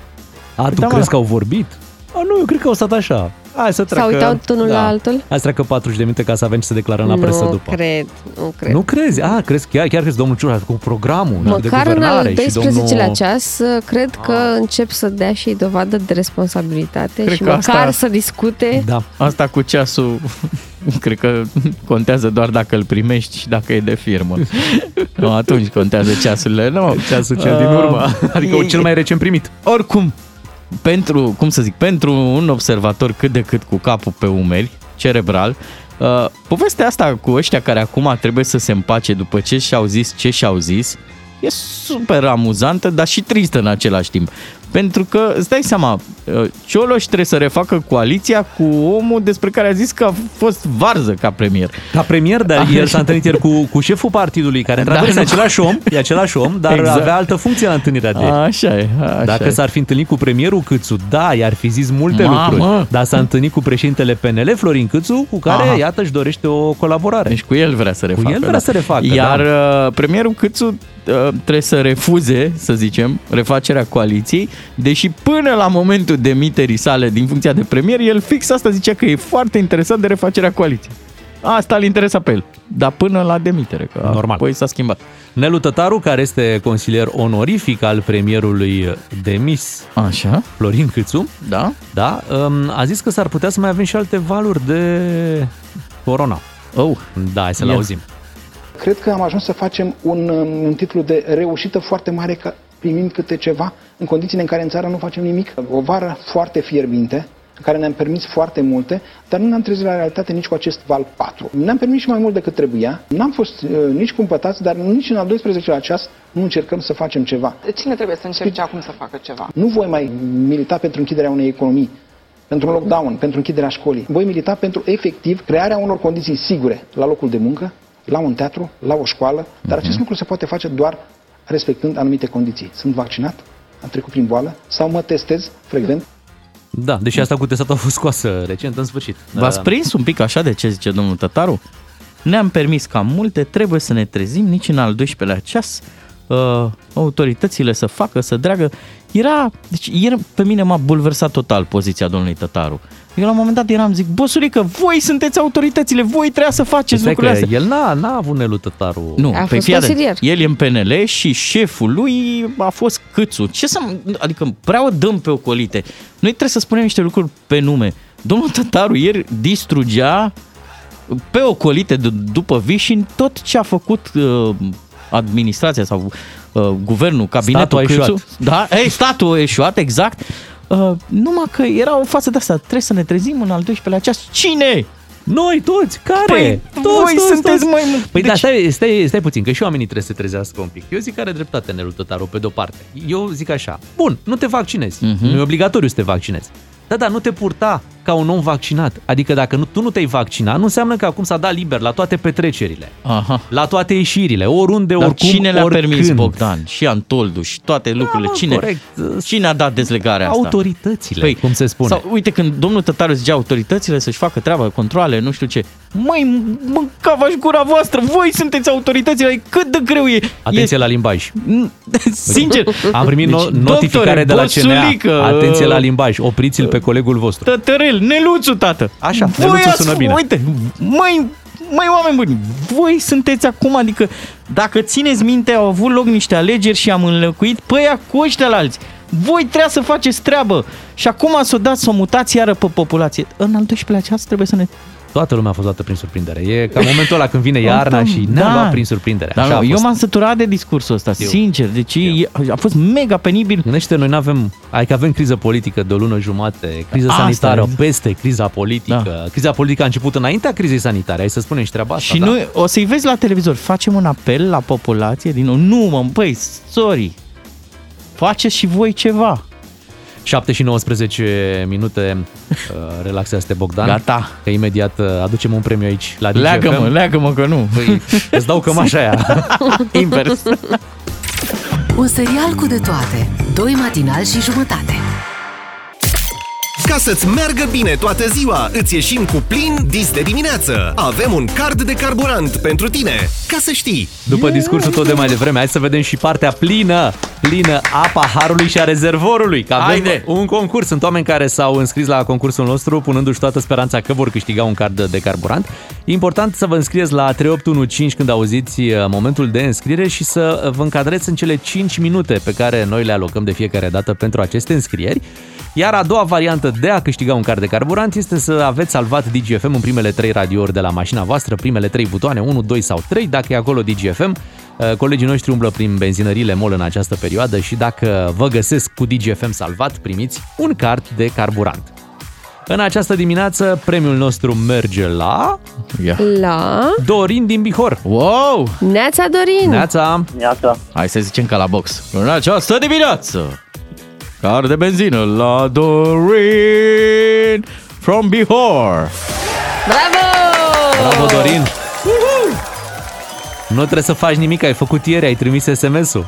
Speaker 2: A, tu
Speaker 4: Da, mă.
Speaker 2: crezi că au vorbit? A, nu, eu cred că au stat așa. Hai să treacă...
Speaker 3: uitat unul la altul?
Speaker 2: Hai să treacă 40 de minute ca să avem ce să declarăm la presă
Speaker 3: nu
Speaker 2: după.
Speaker 3: cred, nu cred.
Speaker 2: Nu crezi? A, crezi chiar, chiar crezi domnul Cioloș cu programul de
Speaker 3: Măcar în
Speaker 2: guvernare
Speaker 3: al
Speaker 2: și
Speaker 3: 12-lea
Speaker 2: domnul...
Speaker 3: ceas, cred că încep să dea și dovadă de responsabilitate
Speaker 4: Cred
Speaker 3: și
Speaker 4: că
Speaker 3: măcar
Speaker 4: asta-
Speaker 3: să discute.
Speaker 2: Da.
Speaker 4: Asta cu ceasul, cred că contează doar dacă îl primești și dacă e de firmă. nu, atunci contează ceasurile. Nu.
Speaker 2: Ceasul cel din urmă. Adică cel mai recent primit.
Speaker 4: Oricum, pentru, cum să zic, pentru un observator cât de cât cu capul pe umeri, cerebral, uh, povestea asta cu ăștia care acum trebuie să se împace după ce și-au zis ce și-au zis, e super amuzantă, dar și tristă în același timp. Pentru că, îți dai seama, uh, Cioloș trebuie să refacă coaliția cu omul despre care a zis că a fost varză ca premier.
Speaker 2: Ca premier, dar el s-a întâlnit ieri cu, cu șeful partidului, care într-adevăr
Speaker 4: Da,
Speaker 2: e același om, e același om, dar
Speaker 4: Exact.
Speaker 2: avea altă funcție la întâlnirea de ieri.
Speaker 4: Așa e, așa
Speaker 2: Dacă
Speaker 4: e.
Speaker 2: s-ar fi întâlnit cu premierul Câțu, da, i-ar fi zis multe
Speaker 4: Mamă!
Speaker 2: lucruri. Dar s-a întâlnit cu președintele PNL, Florin Câțu, cu care,
Speaker 4: Aha.
Speaker 2: iată, își dorește o colaborare.
Speaker 4: Deci cu el vrea să refacă.
Speaker 2: el vrea
Speaker 4: da.
Speaker 2: să refacă,
Speaker 4: Iar
Speaker 2: da.
Speaker 4: uh, premierul Câțu uh, trebuie să refuze, să zicem, refacerea coaliției, deși până la momentul demiterii sale din funcția de premier, el fix asta zicea că e foarte interesat de refacerea coaliției. Asta îl interesa pe el. Dar până la demitere, că
Speaker 2: Normal.
Speaker 4: apoi s-a schimbat.
Speaker 2: Nelu Tătaru, care este consilier onorific al premierului demis
Speaker 4: Așa,
Speaker 2: Florin Câțu,
Speaker 4: da?
Speaker 2: da, um, a zis că s-ar putea să mai avem și alte valuri de corona.
Speaker 4: Oh,
Speaker 2: Da, hai să-l
Speaker 4: Ia.
Speaker 2: auzim.
Speaker 10: Cred că am ajuns să facem un, um, un titlu de reușită foarte mare că primim câte ceva în condițiile în care în țară nu facem nimic. O vară foarte fierbinte, în care ne-am permis foarte multe, dar nu ne-am trezit la realitate nici cu acest val 4. Ne-am permis și mai mult decât trebuia, n-am fost uh, nici cumpătați, dar nici în al 12-lea ceas nu încercăm să facem ceva.
Speaker 11: Cine trebuie să încerce acum să facă ceva?
Speaker 10: Nu voi mai milita pentru închiderea unei economii, pentru un lockdown, pentru închiderea școlii. Voi milita pentru efectiv crearea unor condiții sigure la locul de muncă, la un teatru, la o școală, dar acest lucru se poate face doar respectând anumite condiții. Sunt vaccinat, am trecut prin boală sau mă testez frecvent.
Speaker 2: Da, deși asta cu testatul a fost scoasă recent, în sfârșit.
Speaker 4: V-ați
Speaker 2: Da.
Speaker 4: prins un pic așa de ce zice domnul Tătaru? Ne-am permis cam multe, trebuie să ne trezim nici în al 12-lea ceas, uh, autoritățile să facă, să dreagă. Era, deci ieri pe mine m-a bulversat total poziția domnului Tătaru. Eu la un moment dat eram, zic, bosurică, voi sunteți autoritățile, voi trebuie să faceți
Speaker 2: Stai că
Speaker 4: lucrurile astea.
Speaker 2: el n-a, n-a avut Nelu Tătaru.
Speaker 4: Nu,
Speaker 3: A
Speaker 4: păi
Speaker 3: fost
Speaker 4: fii atent,
Speaker 3: consilier.
Speaker 4: el e în PNL și șeful lui a fost câțu. Ce să, adică prea o dăm pe ocolite. Noi trebuie să spunem niște lucruri pe nume. Domnul Tătaru ieri distrugea pe ocolite d- după Vișin tot ce a făcut uh, administrația sau uh, guvernul, cabinetul
Speaker 2: Statul a
Speaker 4: Câțu.
Speaker 2: eșuat.
Speaker 4: Da, ei, statul a eșuat, exact. Uh, numai că era o față de asta, trebuie să ne trezim în al 12-lea ceas. Cine?
Speaker 2: Noi toți, care?
Speaker 4: Păi,
Speaker 2: toți,
Speaker 4: voi
Speaker 2: toți,
Speaker 4: sunteți
Speaker 2: toți.
Speaker 4: mai mult.
Speaker 2: Păi
Speaker 4: Deci-
Speaker 2: da, stai, stai, stai puțin, că și oamenii trebuie să se trezească un pic. Eu zic că are dreptate Nelu Tătaru, pe de-o parte. Eu zic așa, bun, nu te vaccinezi,
Speaker 4: Mhm.
Speaker 2: nu e obligatoriu să te vaccinezi. Da, da, nu te purta ca un om vaccinat. Adică dacă nu, tu nu te-ai vaccinat, nu înseamnă că acum s-a dat liber la toate petrecerile,
Speaker 4: Aha.
Speaker 2: la toate ieșirile, oriunde,
Speaker 4: Dar
Speaker 2: oricum,
Speaker 4: cine le-a
Speaker 2: oricând.
Speaker 4: permis Bogdan și Antoldu și toate lucrurile?
Speaker 2: mă,
Speaker 4: cine,
Speaker 2: corect.
Speaker 4: cine a dat dezlegarea asta?
Speaker 2: Autoritățile,
Speaker 4: Păi,
Speaker 2: cum se spune.
Speaker 4: Sau, uite, când domnul Tătaru zicea autoritățile să-și facă treaba, controle, nu știu ce. Măi, mâncava și gura voastră, voi sunteți autoritățile, cât de greu e.
Speaker 2: Atenție
Speaker 4: e,
Speaker 2: la limbaj.
Speaker 4: Sincer.
Speaker 2: Am primit no-
Speaker 4: Deci,
Speaker 2: notificare de la
Speaker 4: doctore,
Speaker 2: CNA.
Speaker 4: Bosulică,
Speaker 2: Atenție la limbaj. Opriți-l pe colegul vostru.
Speaker 4: Tătărel, Neluțu, tată.
Speaker 2: Așa,
Speaker 4: voi
Speaker 2: Neluțu
Speaker 4: ați,
Speaker 2: sună bine.
Speaker 4: Uite, mai, mai oameni buni, voi sunteți acum, adică dacă țineți minte, au avut loc niște alegeri și am înlăcuit pe ăia cu ăștia la alții. Voi trebuie să faceți treabă. Și acum să o dați, să o mutați iară pe populație. În al 12-lea ceas trebuie să ne...
Speaker 2: Toată lumea a fost luată prin surprindere. E ca momentul ăla când vine iarna și ne-a
Speaker 4: Da.
Speaker 2: luat prin surprindere.
Speaker 4: Dar
Speaker 2: Așa a
Speaker 4: nu, eu
Speaker 2: fost.
Speaker 4: m-am săturat de discursul ăsta,
Speaker 2: Eu.
Speaker 4: sincer. Deci e, a fost mega penibil.
Speaker 2: Gândește, noi nu avem, adică avem criză politică de o lună jumate, criză
Speaker 4: Asta
Speaker 2: sanitară
Speaker 4: e.
Speaker 2: peste criza politică.
Speaker 4: Da.
Speaker 2: Criza politică a început înaintea crizei sanitare, hai să spunem și treaba asta.
Speaker 4: Și
Speaker 2: da.
Speaker 4: noi o să-i vezi la televizor. Facem un apel la populație din nou. Nu, mă, băi, sorry. Faceți și voi ceva.
Speaker 2: 7 și 19 minute, uh, relaxează-te Bogdan.
Speaker 4: Gata.
Speaker 2: Că imediat uh, aducem un premiu aici la DGFM.
Speaker 4: Leagă-mă, leagă-mă că nu.
Speaker 2: Păi, îți dau cămașa aia.
Speaker 4: Invers.
Speaker 1: Un serial cu de toate. Doi matinali și jumătate.
Speaker 12: Ca să-ți meargă bine toată ziua, îți ieșim cu plin dis de dimineață. Avem un card de carburant pentru tine, ca să știi.
Speaker 2: După discursul tot de mai devreme, hai să vedem și partea plină, plină a paharului și a rezervorului. Că avem
Speaker 4: Haide!
Speaker 2: un concurs. Sunt oameni care s-au înscris la concursul nostru, punându-și toată speranța că vor câștiga un card de carburant. E important să vă înscrieți la 3815 când auziți uh, momentul de înscriere și să vă încadreți în cele 5 minute pe care noi le alocăm de fiecare dată pentru aceste înscrieri. Iar a doua variantă de a câștiga un card de carburant este să aveți salvat DGFM în primele 3 radiouri de la mașina voastră, primele 3 butoane, 1, 2 sau 3, dacă e acolo DGFM. Uh, Colegii noștri umblă prin benzinările MOL în această perioadă și dacă vă găsesc cu DGFM salvat, primiți un card de carburant. În această dimineață, premiul nostru merge la
Speaker 4: Ia.
Speaker 3: La
Speaker 2: Dorin din Bihor.
Speaker 4: Wow!
Speaker 3: Neața Dorin.
Speaker 2: Neața!
Speaker 13: Neața.
Speaker 4: Hai să zicem ca la box. În această dimineață, car de benzină la Dorin from Bihor.
Speaker 3: Bravo!
Speaker 2: Bravo, Dorin! Nu trebuie să faci nimic, ai făcut ieri, ai trimis SMS-ul.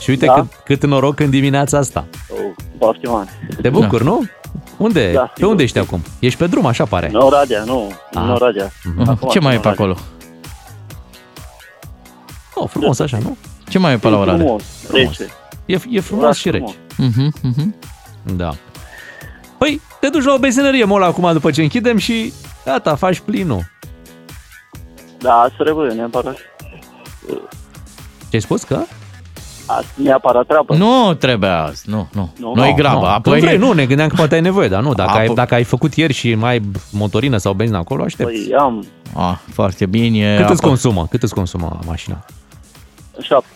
Speaker 2: Și uite
Speaker 13: Da.
Speaker 2: cât, cât noroc în dimineața asta.
Speaker 13: Oh, foarte mare.
Speaker 2: Te bucur, nu? Unde?
Speaker 13: Da,
Speaker 2: pe
Speaker 13: sigur,
Speaker 2: unde ești acum? Ești pe drum, așa pare.
Speaker 13: Nu Oradea, nu.
Speaker 2: Ah.
Speaker 13: Nu Oradea. Acum
Speaker 4: Ce mai e
Speaker 13: sunt
Speaker 4: pe
Speaker 13: în
Speaker 4: acolo?
Speaker 2: Oh, frumos așa, nu?
Speaker 4: Ce mai e pe la
Speaker 13: Oradea.
Speaker 4: Oradea?
Speaker 13: Frumos, rece.
Speaker 2: E, e frumos
Speaker 13: Oraș
Speaker 2: și rece.
Speaker 13: frumos.
Speaker 4: Mhm, mhm.
Speaker 2: Da. Păi, te duci la o benzinărie, mola, acum după ce închidem și gata, faci plinul.
Speaker 13: Da, asta trebuie neapărat.
Speaker 2: Ce ai spus că?
Speaker 13: Asta neapărat treabă.
Speaker 4: Nu trebuie azi, nu, nu.
Speaker 13: Nu.
Speaker 4: Nu, e grabă.
Speaker 2: Nu,
Speaker 4: Apoi,
Speaker 2: Când vrei, nu, ne gândeam că poate ai nevoie, dar nu, dacă,
Speaker 4: Apă-
Speaker 2: ai, dacă ai făcut ieri și mai ai motorină sau benzină acolo, aștept.
Speaker 13: Păi am
Speaker 4: A, foarte bine.
Speaker 2: Cât îți
Speaker 4: apă-
Speaker 2: consumă? Cât îți consumă mașina?
Speaker 13: 7.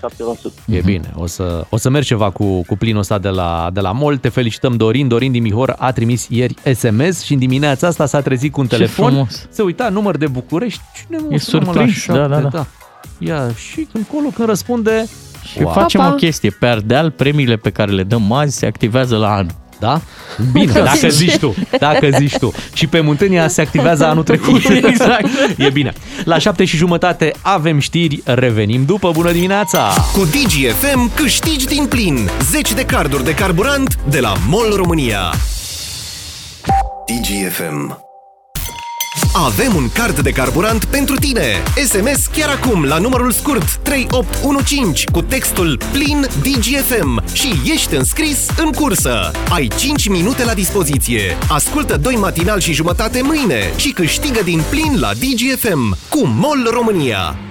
Speaker 2: Șapte.
Speaker 13: 7%.
Speaker 2: E bine, o să, o să mergi ceva cu, cu plinul ăsta de la, de la MOL. Te felicităm, Dorin. Dorin din Mihor a trimis ieri SMS și în dimineața asta s-a trezit cu un
Speaker 4: Ce
Speaker 2: telefon.
Speaker 4: frumos.
Speaker 2: Se uita, număr de București. Cine mă
Speaker 4: E
Speaker 2: sună, mă,
Speaker 4: surprins,
Speaker 2: la șapte?
Speaker 4: da, da, da.
Speaker 2: Ia, și când colo, când răspunde...
Speaker 4: Și facem o chestie. Pe Ardeal, premiile pe care le dăm azi se activează la an.
Speaker 2: Da? Bine, dacă zici tu, dacă zici tu. Și pe Muntenia se activează anul trecut.
Speaker 4: Exact.
Speaker 2: E bine. La șapte și jumătate avem știri, revenim după. Bună dimineața!
Speaker 12: Cu DGFM câștigi din plin 10 de carduri de carburant de la MOL România. DGFM avem un card de carburant pentru tine. SMS chiar acum la numărul scurt 3815 cu textul plin DGFM și ești înscris în cursă. Ai 5 minute la dispoziție. Ascultă doi matinal și jumătate mâine și câștigă din plin la DGFM cu MOL România.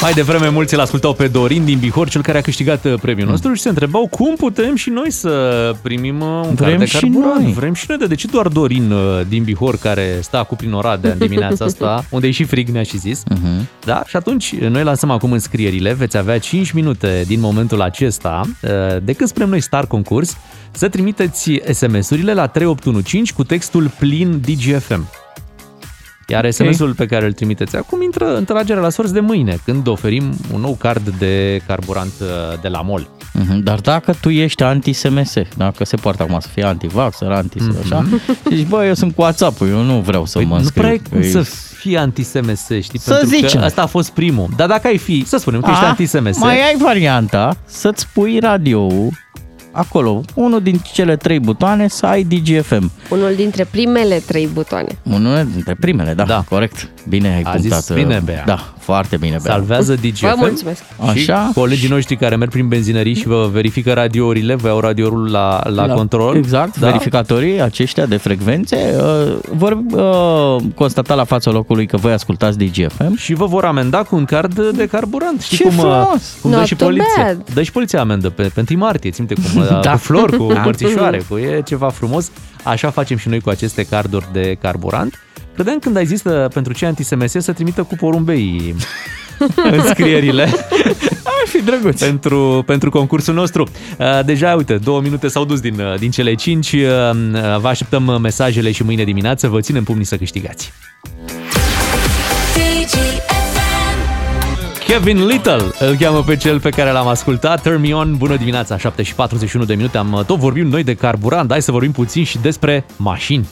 Speaker 2: Mai devreme mulți îl ascultau pe Dorin din Bihor, cel care a câștigat uh, premiul nostru și se întrebau cum putem și noi să primim uh, un
Speaker 4: Vrem
Speaker 2: card de
Speaker 4: și
Speaker 2: carburant.
Speaker 4: noi.
Speaker 2: Vrem și noi, de ce doar Dorin uh, din Bihor, care stă cu prin Oradea în dimineața asta, unde e și frig, ne-a și zis.
Speaker 4: Uh-huh.
Speaker 2: Da? Și atunci noi lansăm acum înscrierile, veți avea 5 minute din momentul acesta, uh, de când spunem noi Star Concurs, să trimiteți SMS-urile la 3815 cu textul plin DGFM. Iar SMS-ul pe care îl trimiteți acum intră în tragerea la sorți de mâine, când oferim un nou card de carburant uh, de la MOL.
Speaker 4: Mhm, Dar dacă tu ești anti-SMS, dacă se poartă acum să fie anti-vaxxer, anti
Speaker 2: Mhm.
Speaker 4: așa, și zici, bă, eu sunt cu WhatsApp-ul, eu nu vreau să
Speaker 2: Păi
Speaker 4: mă
Speaker 2: nu
Speaker 4: înscriu.
Speaker 2: prea ai cum
Speaker 4: Păi-
Speaker 2: să fii anti-SMS, știi?
Speaker 4: Să
Speaker 2: Pentru
Speaker 4: zicem.
Speaker 2: că asta a fost primul. Dar dacă ai fi, să spunem că ești
Speaker 4: A,
Speaker 2: anti-SMS,
Speaker 4: Mai ai varianta să-ți pui radioul acolo, unul din cele trei butoane să ai DGFM.
Speaker 3: Unul dintre primele trei butoane.
Speaker 4: Unul dintre primele, da, da. corect. Bine ai
Speaker 2: A
Speaker 4: punctat.
Speaker 2: zis bine, Bea.
Speaker 4: Da, foarte bine, Bea.
Speaker 2: salvează
Speaker 3: Vă
Speaker 2: DGFM.
Speaker 3: mulțumesc.
Speaker 2: Și
Speaker 4: Așa.
Speaker 2: colegii noștri care merg prin benzinării și vă verifică radiourile, vă iau radioul la, la, la control.
Speaker 4: Exact,
Speaker 2: da?
Speaker 4: verificatorii aceștia de frecvențe uh, vor uh, constata la fața locului că voi ascultați DGFM.
Speaker 2: Și vă vor amenda cu un card de carburant. Știi
Speaker 4: Ce
Speaker 2: cum, uh,
Speaker 4: frumos!
Speaker 2: cum dă
Speaker 3: Not
Speaker 2: și
Speaker 3: too
Speaker 2: poliția.
Speaker 3: bad.
Speaker 2: Dă și poliția amendă pe, pe 1 martie, ținte cum,
Speaker 4: Da.
Speaker 2: da. cu flori, cu
Speaker 4: Da.
Speaker 2: mărțișoare, cu e ceva frumos. Așa facem și noi cu aceste carduri de carburant. Credeam când ai zis uh, pentru cei anti-SMS să trimită cu porumbei înscrierile.
Speaker 4: Ar fi drăguț.
Speaker 2: pentru, pentru concursul nostru. Uh, Deja, uite, două minute s-au dus din, uh, din cele cinci. Uh, Vă așteptăm mesajele și mâine dimineață vă ținem pumnii să câștigați. Kevin Little îl cheamă pe cel pe care l-am ascultat. Turn Me On, bună dimineața, 7 și 41 de minute. Am tot vorbim noi de carburant, hai să vorbim puțin și despre mașini.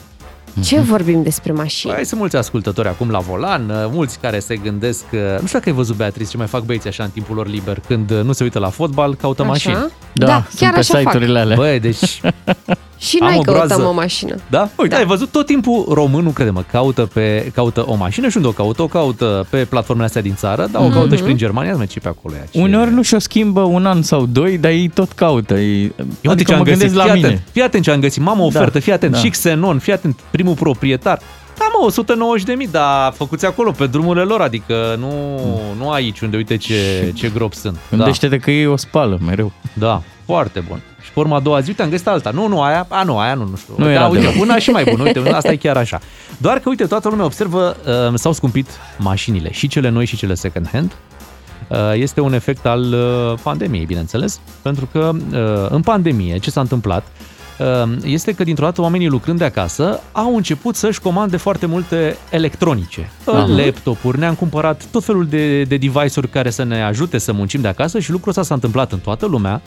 Speaker 3: Ce vorbim despre mașini?
Speaker 2: Păi, sunt mulți ascultători acum la volan, uh, mulți care se gândesc, uh, nu știu dacă ai văzut, Beatrice, ce mai fac băieții așa în timpul lor liber, când uh, nu se uită la fotbal, caută
Speaker 3: Așa?
Speaker 2: mașini.
Speaker 4: Da,
Speaker 3: Da,
Speaker 4: sunt
Speaker 3: chiar
Speaker 4: pe
Speaker 3: așa fac.
Speaker 4: site-urile alea.
Speaker 2: Băi, deci
Speaker 3: Și
Speaker 2: Am
Speaker 3: noi
Speaker 2: o
Speaker 3: căutăm
Speaker 2: groază.
Speaker 3: o mașină.
Speaker 2: Da? Uite,
Speaker 3: Da.
Speaker 2: da. ai văzut tot timpul românul, crede-mă, caută, pe, caută o mașină și unde o caută? O caută pe platformele astea din țară, dar o caută și prin Germania, îți merge pe acolo. Ea, ce-
Speaker 4: Uneori nu și-o schimbă un an sau doi, dar ei tot caută. Ei,
Speaker 2: Eu adică
Speaker 4: adică
Speaker 2: ce am
Speaker 4: mă
Speaker 2: găsit,
Speaker 4: gândesc la
Speaker 2: fii
Speaker 4: mine.
Speaker 2: atent, fii atent ce am găsit, mamă, ofertă,
Speaker 4: Da,
Speaker 2: fii atent,
Speaker 4: da.
Speaker 2: și Xenon, fii atent, primul proprietar. Da, mă, 190 de mii, dar făcuți acolo, pe drumurile lor, adică nu, nu aici unde uite ce, ce grop sunt.
Speaker 4: Gândește-te că ei o spală mereu.
Speaker 2: Da, da, foarte bun. Și pe urma a doua zi, uite, am găsit alta. Nu, nu, aia, a, nu, aia nu, nu știu.
Speaker 4: Nu
Speaker 2: da,
Speaker 4: era
Speaker 2: uite,
Speaker 4: deloc.
Speaker 2: una și mai bună, uite, asta e chiar așa. Doar că, uite, toată lumea observă, uh, s-au scumpit mașinile, și cele noi și cele second hand. Uh, Este un efect al uh, pandemiei, bineînțeles, pentru că uh, în pandemie ce s-a întâmplat uh, este că dintr-o dată oamenii lucrând de acasă au început să-și comande foarte multe electronice,
Speaker 4: Aha.
Speaker 2: laptopuri, ne-am cumpărat tot felul de, de device-uri care să ne ajute să muncim de acasă și lucrul ăsta s-a întâmplat în toată lumea,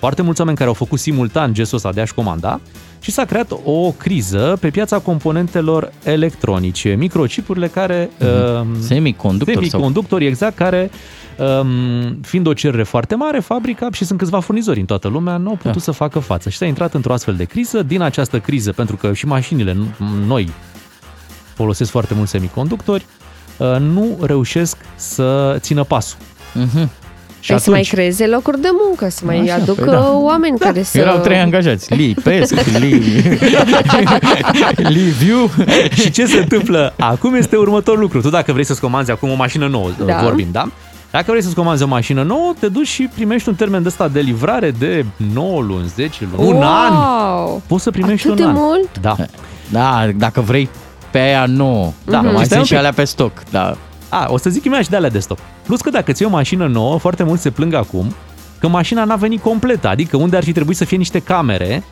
Speaker 2: foarte mulți oameni care au făcut simultan gestul ăsta de a-și comanda și s-a creat o criză pe piața componentelor electronice, microchipurile care...
Speaker 4: Mhm.
Speaker 2: Uh,
Speaker 4: Semiconductori sau-
Speaker 2: Semiconductori, exact, care um, fiind o cerere foarte mare, fabrica și sunt câțiva furnizori în toată lumea, nu au putut
Speaker 4: Da.
Speaker 2: să facă față și s-a intrat într-o astfel de criză. Din această criză, pentru că și mașinile noi folosesc foarte mulți semiconductori, uh, nu reușesc să țină pasul.
Speaker 4: Mhm.
Speaker 2: Și
Speaker 3: Păi să mai
Speaker 2: atunci,
Speaker 3: creeze locuri de muncă, să mai
Speaker 4: Așa,
Speaker 3: aducă
Speaker 4: păi da.
Speaker 3: oameni care să...
Speaker 4: Erau trei angajați. Li Pesc, Li... Li Viu.
Speaker 2: și ce se întâmplă? Acum este următorul lucru. Tu dacă vrei să-ți comanzi acum o mașină nouă,
Speaker 3: Da.
Speaker 2: vorbim, da? Dacă vrei să-ți comanzi o mașină nouă, te duci și primești un termen de ăsta de livrare de 9 luni, 10 luni, un
Speaker 3: wow!
Speaker 2: an. Poți să primești
Speaker 3: Atât
Speaker 2: un
Speaker 3: de
Speaker 2: an.
Speaker 3: mult?
Speaker 2: Da.
Speaker 4: Da, dacă vrei pe aia nouă. Da,
Speaker 2: Mhm.
Speaker 4: mai
Speaker 2: Stai un
Speaker 4: sunt și
Speaker 2: pic.
Speaker 4: alea pe stoc. Da.
Speaker 2: A, o să zic imediat și de alea de stoc. Plus că dacă ți o mașină nouă, foarte mulți se plâng acum că mașina n-a venit completă, adică unde ar fi trebuit să fie niște camere,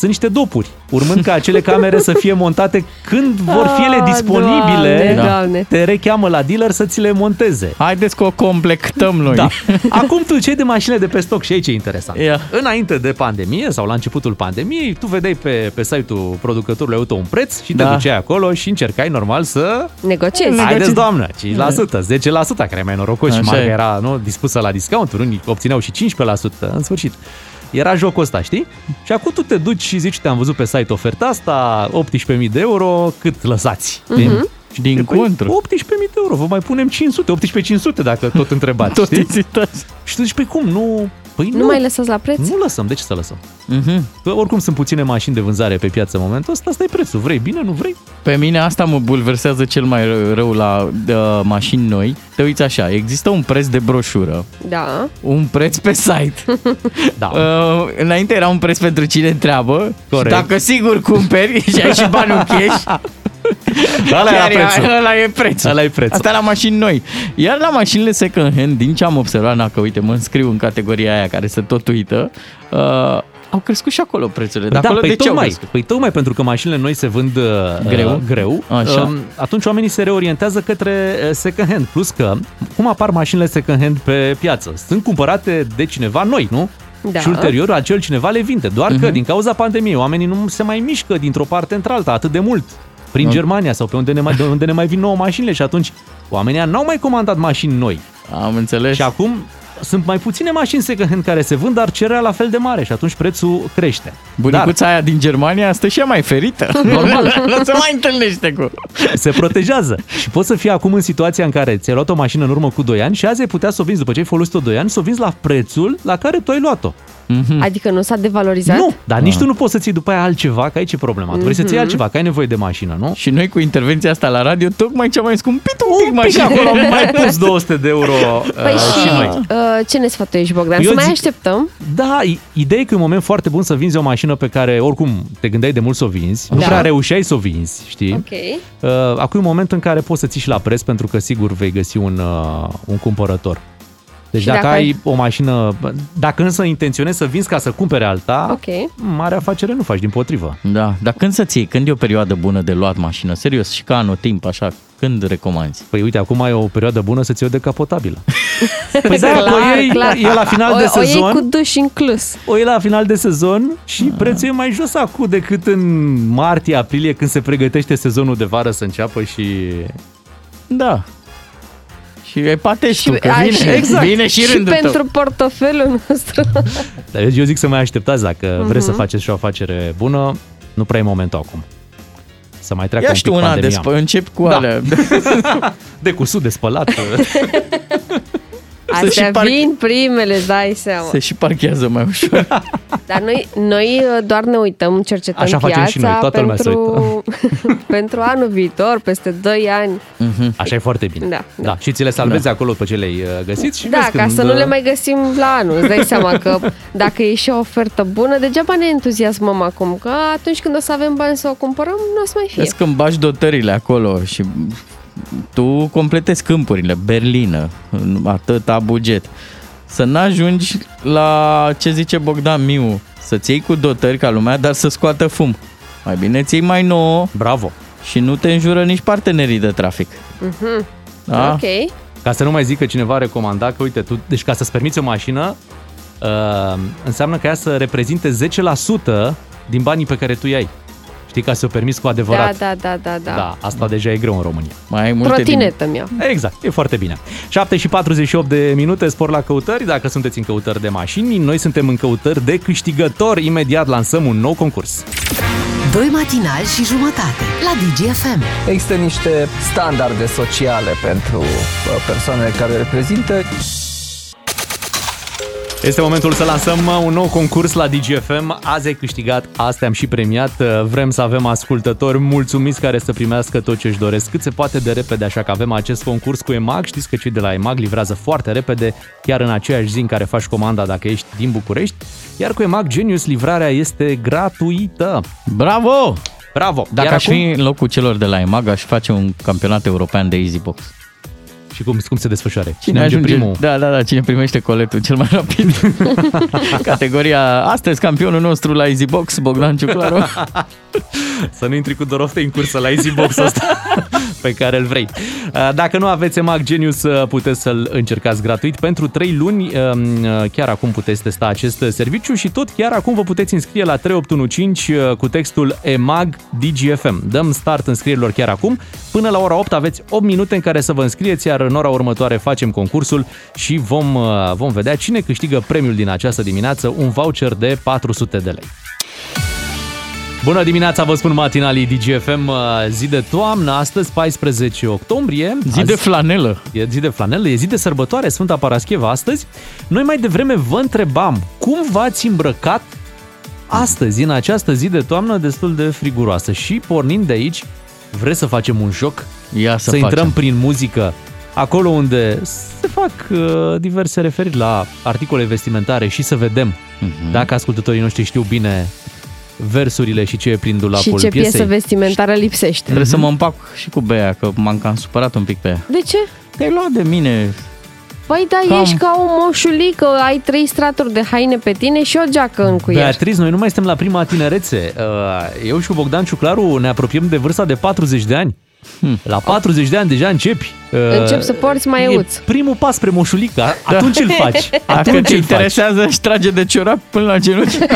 Speaker 2: sunt niște dopuri, urmând ca acele camere să fie montate când vor fi ele
Speaker 3: Ah,
Speaker 2: disponibile,
Speaker 3: Doamne,
Speaker 2: da.
Speaker 3: Doamne.
Speaker 2: te recheamă la dealer să ți le monteze.
Speaker 4: Haideți că o complectăm noi.
Speaker 2: Da. Acum tu cei de mașinile de pe stoc și aici e interesant.
Speaker 4: Ia.
Speaker 2: Înainte de pandemie sau la începutul pandemiei, tu vedeai pe, pe site-ul producătorului auto un preț și te
Speaker 4: Da.
Speaker 2: duceai acolo și încercai normal să
Speaker 3: Negociezi.
Speaker 2: Haideți, doamnă, 5%, 10%, care e mai norocos și
Speaker 4: Așa
Speaker 2: marca
Speaker 4: e.
Speaker 2: era nu, dispusă la discount, unii obțineau și 15%, în sfârșit. Era jocul ăsta, știi? Și acum tu te duci și zici, te-am văzut pe site oferta asta, 18.000 de euro, cât lăsați?
Speaker 3: Mhm.
Speaker 4: Și din
Speaker 2: Păi,
Speaker 4: contră.
Speaker 2: 18.000 de euro, vă mai punem 500, 18.500 dacă tot întrebați,
Speaker 4: Tot
Speaker 2: știți?
Speaker 4: ezitați.
Speaker 2: Și tu zici, păi cum, nu... Păi
Speaker 3: Nu mai lăsați la preț?
Speaker 2: Nu lăsăm, de ce să lăsăm?
Speaker 4: Mhm.
Speaker 2: Că oricum sunt puține mașini de vânzare pe piață în momentul ăsta, asta e prețul. Vrei bine, nu vrei?
Speaker 4: Pe mine asta mă bulversează cel mai ră- rău la uh, mașini noi. Te uiți așa, există un preț de broșură,
Speaker 3: Da.
Speaker 4: un preț pe site.
Speaker 2: Da.
Speaker 4: Uh, înainte era un preț pentru cine întreabă.
Speaker 2: Corect.
Speaker 4: Și dacă sigur cumperi și ai și bani în cash,
Speaker 2: Ăla era
Speaker 4: chiar e-
Speaker 2: prețul.
Speaker 4: Ăla e prețul.
Speaker 2: Ăla e prețul.
Speaker 4: Asta la mașini noi. Iar la mașinile second hand, din ce am observat, na, că uite, mă înscriu în categoria aia care se tot uită, uh, au crescut și acolo prețurile. De
Speaker 2: da,
Speaker 4: acolo
Speaker 2: păi
Speaker 4: de ce au
Speaker 2: tocmai,
Speaker 4: crescut?
Speaker 2: păi tocmai pentru că mașinile noi se vând uh,
Speaker 4: Greu.
Speaker 2: greu
Speaker 4: Așa.
Speaker 2: um, atunci oamenii se reorientează către uh, second hand. Plus că, cum apar mașinile second hand pe piață? Sunt cumpărate de cineva noi, nu?
Speaker 3: Da.
Speaker 2: Și ulterior acel cineva le vinde. Doar că
Speaker 4: Mhm.
Speaker 2: din cauza pandemiei oamenii nu se mai mișcă dintr-o parte într-alta atât de mult prin
Speaker 4: Nu.
Speaker 2: Germania sau pe unde ne mai, de unde ne mai vin nouă mașinile și atunci oamenii n-au mai comandat mașini noi.
Speaker 4: Am înțeles.
Speaker 2: Și acum sunt mai puține mașini second hand care se vând, dar cererea la fel de mare și atunci prețul crește.
Speaker 4: Bunicuța aia din Germania stă și ea mai ferită.
Speaker 2: Normal.
Speaker 4: nu se mai întâlnește cu...
Speaker 2: se protejează. Și poți să fii acum în situația în care ți-ai luat o mașină în urmă cu 2 ani și azi ai putea să o vinzi după ce ai folosit-o 2 ani, să o vinzi la prețul la care tu ai luat-o.
Speaker 3: Adică nu s-a devalorizat?
Speaker 2: Nu, dar nici tu nu poți să ții după aia altceva, că aici e problema. Tu vrei să ții
Speaker 3: Mhm.
Speaker 2: altceva, că ai nevoie de mașină, nu?
Speaker 4: Și noi cu intervenția asta la radio, tocmai ce-am mai scumpit un pic
Speaker 2: Un pic
Speaker 4: mașina.
Speaker 2: acolo am mai pus 200 de euro
Speaker 3: Păi
Speaker 2: uh,
Speaker 3: și,
Speaker 2: și noi.
Speaker 3: uh, ce ne sfătuiești, Bogdan?
Speaker 2: Eu
Speaker 3: să mai
Speaker 2: zic-
Speaker 3: așteptăm?
Speaker 2: Da, i- ideea e că e un moment foarte bun să vinzi o mașină pe care oricum te gândeai de mult să o vinzi, nu
Speaker 3: Da.
Speaker 2: prea reușeai să o vinzi, știi?
Speaker 3: Ok.
Speaker 2: Uh, acum e un moment în care poți să ții și la preț pentru că sigur vei găsi un, uh, un cumpărător. Deci
Speaker 3: Și
Speaker 2: dacă,
Speaker 3: dacă
Speaker 2: ai
Speaker 3: ai-
Speaker 2: o mașină, dacă însă intenționezi să vinzi ca să cumpere alta,
Speaker 3: Ok.
Speaker 2: mare afacere nu faci, din potrivă.
Speaker 4: Da, dar când să ții? Când e o perioadă bună de luat mașină? Serios, și ca anotimp, așa, când recomanzi?
Speaker 2: Păi uite, acum e o perioadă bună să ți o decapotabilă. Păi da,
Speaker 3: Clar,
Speaker 2: că o iei,
Speaker 3: clar.
Speaker 2: e la final
Speaker 3: o,
Speaker 2: de
Speaker 3: O iei
Speaker 2: sezon,
Speaker 3: cu duș inclus.
Speaker 2: o iei la final de sezon și prețul e mai jos acum decât în martie, aprilie, când se pregătește sezonul de vară să înceapă și...
Speaker 4: Da. Și e patești tu, că
Speaker 3: a,
Speaker 4: vine,
Speaker 3: și-
Speaker 4: exact. vine și,
Speaker 3: și
Speaker 4: rândul
Speaker 3: pentru
Speaker 4: tău.
Speaker 3: portofelul nostru.
Speaker 2: Dar eu zic să mai așteptați dacă
Speaker 3: Mhm.
Speaker 2: vreți să faceți și o afacere bună, nu prea e momentul acum. Să mai treacă
Speaker 4: Ia
Speaker 2: un
Speaker 4: și
Speaker 2: pic
Speaker 4: tu una de
Speaker 2: pandemia.
Speaker 4: spă, încep cu
Speaker 2: Da.
Speaker 4: alea.
Speaker 2: De cusut, de spălat.
Speaker 3: Astea
Speaker 4: parc-
Speaker 3: vin primele, îți dai seama.
Speaker 4: Se și parchează mai ușor.
Speaker 3: Dar noi, noi uh, doar ne uităm, cercetăm
Speaker 2: Așa facem
Speaker 3: piața
Speaker 2: și noi, toată lumea se
Speaker 3: pentru, pentru anul viitor, peste 2 ani.
Speaker 2: Așa e foarte bine.
Speaker 3: Da,
Speaker 2: da. Și ți le salvezi acolo pe ce le-ai uh, găsit și
Speaker 3: Da,
Speaker 2: vezi
Speaker 3: ca
Speaker 2: când,
Speaker 3: să nu le
Speaker 2: uh,
Speaker 3: mai găsim la anul. Îți dai seama că dacă e și o ofertă bună, degeaba ne entuziasmăm acum, că atunci când o să avem bani să o cumpărăm, nu o să mai fie.
Speaker 4: Vezi când bagi dotările acolo și tu completezi câmpurile, Berlină, în atâta buget. Să n-ajungi la ce zice Bogdan Miu, să-ți iei cu dotări ca lumea, dar să scoată fum. Mai bine ți mai nouă
Speaker 2: Bravo!
Speaker 4: și nu te înjură nici partenerii de trafic.
Speaker 3: Mhm.
Speaker 4: Da?
Speaker 3: Ok.
Speaker 2: Ca să nu mai zic că cineva a recomandat că, uite, tu, deci ca să-ți permiți o mașină, uh, înseamnă că ea să reprezinte 10% din banii pe care tu i-ai. Știi, ca să o permiți cu
Speaker 3: Da,
Speaker 2: adevărat.
Speaker 3: da, da, da, da.
Speaker 2: da, asta deja e greu în România.
Speaker 4: Mai ai multe
Speaker 3: Trotinetă mi
Speaker 2: Exact, e foarte bine. 7 și 48 de minute, spor la căutări. Dacă sunteți în căutări de mașini, noi suntem în căutări de câștigători. Imediat lansăm un nou concurs.
Speaker 1: Doi matinali și jumătate la DGFM.
Speaker 14: Există niște standarde sociale pentru uh, persoanele care le reprezintă.
Speaker 2: Este momentul să lansăm un nou concurs la DGFM. Azi ai câștigat, asta am și premiat. Vrem să avem ascultători mulțumiți care să primească tot ce își doresc cât se poate de repede, așa că avem acest concurs cu EMAG. Știți că cei de la EMAG livrează foarte repede, chiar în aceeași zi în care faci comanda dacă ești din București. Iar cu EMAG Genius livrarea este gratuită.
Speaker 4: Bravo!
Speaker 2: Bravo!
Speaker 4: Dacă
Speaker 2: Iar
Speaker 4: aș
Speaker 2: acum-
Speaker 4: fi în locul celor de la EMAG, aș face un campionat european de EasyBox.
Speaker 2: Și cum, cum se desfășoare?
Speaker 4: Cine ajunge primul? Da, da, da, cine primește coletul cel mai rapid. Categoria astăzi campionul nostru la EasyBox, Bogdan Ciuclaru.
Speaker 2: Să nu intri cu Doroftei în cursă la EasyBox-ul ăsta pe care îl vrei. Dacă nu aveți EMAG Genius, puteți să-l încercați gratuit pentru 3 luni. Chiar acum puteți testa acest serviciu și tot chiar acum vă puteți înscrie la 3815 cu textul EMAG DGFM. Dăm start înscrierilor chiar acum. Până la ora 8 aveți 8 minute în care să vă înscrieți, iar în ora următoare facem concursul și vom, vom vedea cine câștigă premiul din această dimineață, un voucher de 400 de lei. Bună dimineața, vă spun matinalii DGFM, zi de toamnă, astăzi 14 octombrie.
Speaker 4: Zi de flanelă.
Speaker 2: E zi de flanelă, e zi de sărbătoare, Sfânta Parascheva astăzi. Noi mai devreme vă întrebam, cum v-ați îmbrăcat astăzi, în această zi de toamnă destul de friguroasă? Și pornind de aici, vreți să facem un joc?
Speaker 4: Ia să,
Speaker 2: să intrăm
Speaker 4: facem.
Speaker 2: prin muzică, acolo unde se fac uh, diverse referiri la articole vestimentare și să vedem
Speaker 4: Mhm.
Speaker 2: dacă ascultătorii noștri știu bine versurile și ce e prin
Speaker 3: Și
Speaker 2: dulapul
Speaker 3: ce
Speaker 2: piesei.
Speaker 3: piesă vestimentară lipsește.
Speaker 4: Trebuie să mă împac și cu Bea, că m-am cam supărat un pic pe ea.
Speaker 3: De ce?
Speaker 4: Te-ai luat de mine.
Speaker 3: Păi da,
Speaker 4: Cam.
Speaker 3: ești ca o moșulică, ai trei straturi de haine pe tine și o geacă în cuier.
Speaker 2: Beatriz, noi nu mai suntem la prima tinerețe. Uh, Eu și cu Bogdan Ciuclaru ne apropiem de vârsta de 40 de ani. La 40 de ani deja începi. uh,
Speaker 3: Încep să porți maieuț.
Speaker 2: e Primul pas spre moșulică, atunci îl faci.
Speaker 4: Dacă
Speaker 2: Atunci
Speaker 4: te
Speaker 2: îl faci.
Speaker 4: interesează, își trage de ciorap până la genunchi.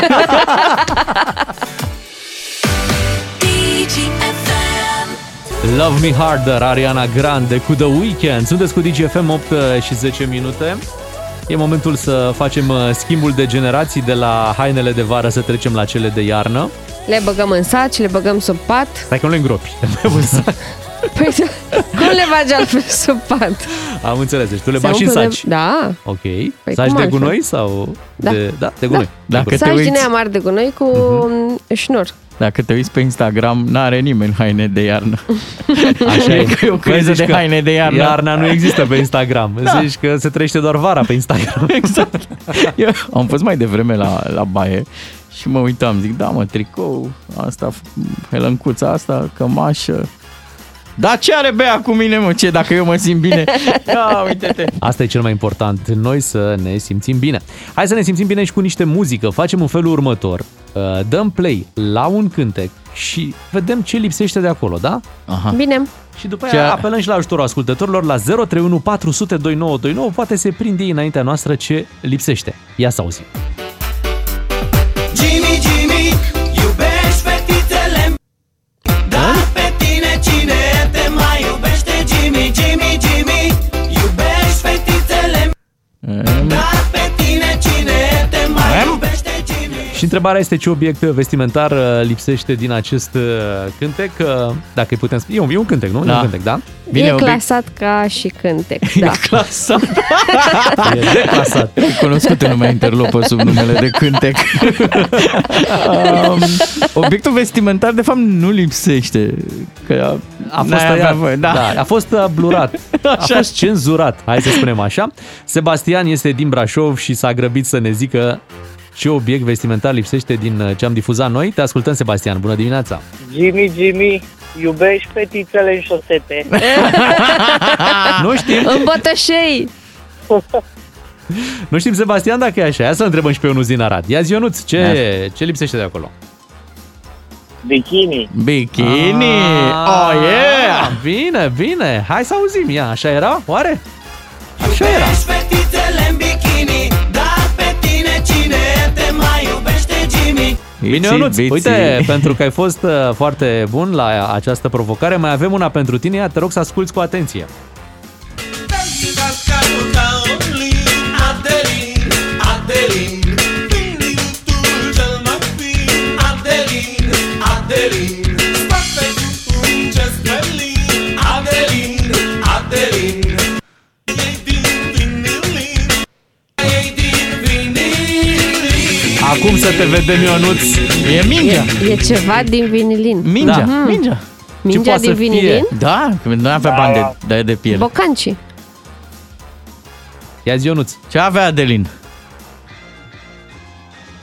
Speaker 2: Love Me Harder, Ariana Grande cu The Weeknd. Sunteți cu DGFM 8 și 10 minute. E momentul să facem uh, schimbul de generații de la hainele de vară să trecem la cele de iarnă.
Speaker 3: Le băgăm în saci, le băgăm sub pat.
Speaker 2: Stai că nu le îngropi.
Speaker 3: Păi, cum le bagi altfel sub pat?
Speaker 2: Am înțeles, deci tu le
Speaker 3: Se
Speaker 2: bagi în
Speaker 3: umple de-
Speaker 2: saci.
Speaker 3: Da.
Speaker 2: Ok.
Speaker 3: Păi
Speaker 2: saci
Speaker 3: cum
Speaker 2: de
Speaker 3: altfel?
Speaker 2: gunoi sau
Speaker 3: Da.
Speaker 2: de, da, de gunoi.
Speaker 3: Da.
Speaker 4: Dacă te
Speaker 3: Saci din
Speaker 4: uiți,
Speaker 3: aia mari de gunoi cu uh-huh. șnur.
Speaker 4: dacă te uiți pe Instagram, n-are nimeni haine de iarnă.
Speaker 2: Așa e.
Speaker 4: că e o
Speaker 2: Băi,
Speaker 4: criză
Speaker 2: zici
Speaker 4: de
Speaker 2: că
Speaker 4: haine de iarnă.
Speaker 2: Iarna nu există pe Instagram. Da. Zici că se trăiește doar vara pe Instagram.
Speaker 4: Exact. Eu am fost mai devreme la, la baie și mă uitam, zic, da mă, tricou, asta, helăncuța asta, cămașă. Da, ce are Bea cu mine, mă? Ce, dacă eu mă simt bine? Ia, uite-te.
Speaker 2: Asta e cel mai important, noi să ne simțim bine. Hai să ne simțim bine și cu niște muzică. Facem un felul următor. Uh, Dăm play la un cântec și vedem ce lipsește de acolo, da?
Speaker 4: Aha.
Speaker 3: Bine.
Speaker 2: Și după
Speaker 4: Ce-
Speaker 2: aia apelăm și la ajutorul ascultătorilor la 031 400 2929. Poate se prinde ei înaintea noastră ce lipsește. Ia să auzim.
Speaker 14: Jimmy, Jimmy, iubești fetițele Dar pe tine cine te mai iubește? Jimmy, Jimmy, Jimmy, iubești fetițele Dar
Speaker 2: Și întrebarea este ce obiect vestimentar uh, lipsește din acest uh, cântec. uh, Dacă îi putem spune. E un, e un cântec, nu? E
Speaker 4: Da.
Speaker 2: un cântec, da?
Speaker 3: Bine, e clasat ca și cântec. Da.
Speaker 4: Clasat.
Speaker 2: E declasat.
Speaker 4: E cunoscut în lumea interlopă sub numele de cântec. um, obiectul vestimentar, de fapt, nu lipsește. Că
Speaker 2: A fost
Speaker 4: n-ai avea
Speaker 2: tăiat,
Speaker 4: voie,
Speaker 2: da. da. a fost uh, blurat, a fost cenzurat, hai să spunem așa. Sebastian este din Brașov și s-a grăbit să ne zică ce obiect vestimentar lipsește din uh, ce am difuzat noi. Te ascultăm, Sebastian, bună dimineața!
Speaker 15: Jimmy, Jimmy, iubești fetițele în șosete.
Speaker 2: Nu știm,
Speaker 3: În bătășei.
Speaker 2: nu știm, Sebastian, dacă e așa. Ia să întrebăm și pe Ionuț din Arad. Ia zi, Ionuț, ce, ce lipsește de acolo?
Speaker 15: Bikini.
Speaker 4: Bikini!
Speaker 2: Ah,
Speaker 4: oh, yeah!
Speaker 2: Bine, bine, hai să auzim. Ia, așa era? Oare? Așa era. Bine,
Speaker 4: Biții,
Speaker 2: Ionuț,
Speaker 4: biții.
Speaker 2: uite, pentru că ai fost uh, foarte bun la această provocare, mai avem una pentru tine, Ia, te rog să asculti cu atenție. Vedem, Ionuț.
Speaker 4: E mingea.
Speaker 3: E, e ceva din vinilin.
Speaker 4: Mingea,
Speaker 3: Mhm.
Speaker 4: mingea.
Speaker 3: Mingea
Speaker 2: poate
Speaker 3: din
Speaker 2: să fie?
Speaker 3: vinilin?
Speaker 4: Da, că nu avea bani de, de, de piele.
Speaker 3: Bocanci.
Speaker 2: Ia zi, Ionuț.
Speaker 4: Ce avea Adelin?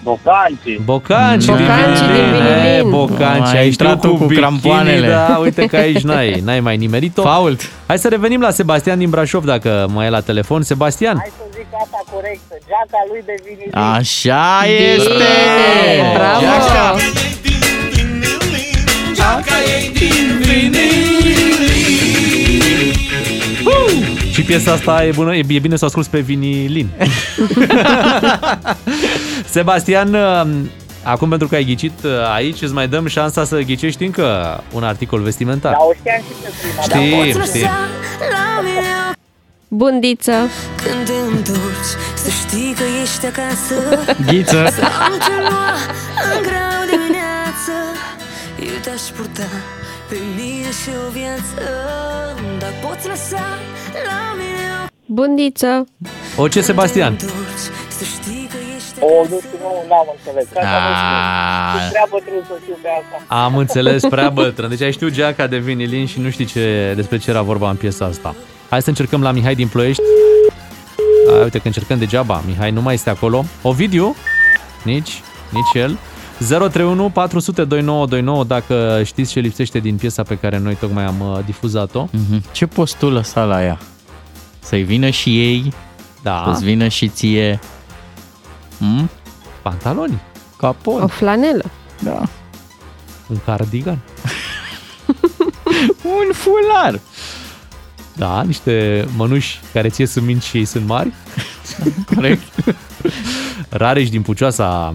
Speaker 13: Bocanci.
Speaker 2: Bocanci,
Speaker 3: Bocanci din vinilin.
Speaker 2: E, Bocanci,
Speaker 4: Ai
Speaker 2: ai
Speaker 4: intrat
Speaker 2: intrat
Speaker 4: tu cu
Speaker 2: bikini,
Speaker 4: crampoanele.
Speaker 2: Da, uite că aici n-ai, n-ai mai nimerit-o.
Speaker 4: Fault.
Speaker 2: Hai să revenim la Sebastian din Brașov, dacă mai e la telefon. Sebastian,
Speaker 15: Hai să zic asta corectă. Geaca lui de vinilin.
Speaker 4: Așa
Speaker 3: Bine,
Speaker 4: este!
Speaker 3: bravo!
Speaker 4: Geaca.
Speaker 2: și piesa asta e bună, e e bine să o asculti pe vinilin. Sebastian, acum pentru că ai ghicit aici, îți mai dăm șansa să ghicești încă un articol vestimentar.
Speaker 15: Dar o știam și pe prima.
Speaker 2: Știm, știm.
Speaker 3: Bundiță.
Speaker 16: Când te întorci Să știi că ești acasă
Speaker 4: Ghiță.
Speaker 16: Sau te lua în grau dimineață Eu te-aș purta pe mine și o viață Dar poți lăsa la mine o
Speaker 3: Bundiță.
Speaker 2: O ce, Sebastian?
Speaker 16: Să știi că ești
Speaker 15: O, nu știu, nu, n-am înțeles. Asta nu știu.
Speaker 2: Ah.
Speaker 15: Sunt prea bătrân să știu pe asta.
Speaker 2: Am înțeles, prea bătrân. Deci ai știut geaca de vinilin și nu știi ce, despre ce era vorba în piesa asta. Hai să încercăm la Mihai din Ploiești. A, uite că încercăm degeaba. Mihai nu mai este acolo. Ovidiu? Nici, nici el. 031 400 2929 dacă știți ce lipsește din piesa pe care noi tocmai am uh, difuzat-o.
Speaker 4: Mhm. Ce poți tu lăsa la ea? Să-i vină și ei,
Speaker 2: Da.
Speaker 4: să-ți vină și ție. Hmm?
Speaker 2: Pantaloni.
Speaker 4: Capon.
Speaker 3: O flanelă.
Speaker 4: Da.
Speaker 2: Un cardigan.
Speaker 4: Un fular.
Speaker 2: Da, niște mănuși care ție sunt mici și ei sunt mari.
Speaker 4: Corect.
Speaker 2: Rareș din Pucioasa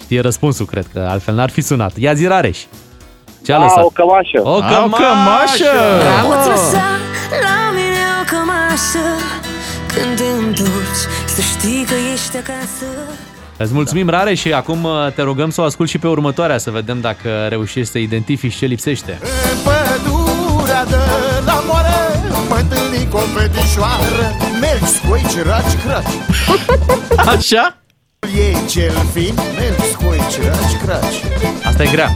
Speaker 2: știe răspunsul, cred că altfel n-ar fi sunat. Ia zi, Rareș. Ce a
Speaker 13: A,
Speaker 2: lăsat?
Speaker 13: o cămașă.
Speaker 2: O
Speaker 4: A,
Speaker 2: cămașă!
Speaker 4: o cămașă!
Speaker 16: Poți lăsa la mine o cămașă Când te întorci Să știi că ești acasă
Speaker 2: Îți mulțumim, Rare, și acum uh, te rugăm să o asculti și pe următoarea, să vedem dacă reușești să identifici ce lipsește.
Speaker 17: Pădurea de la moare Mă întâlni cu o fetișoară Mergi, scoici, raci, craci
Speaker 4: Așa?
Speaker 17: Ei cel fin Mergi, scoici, raci, craci
Speaker 2: Asta e grea.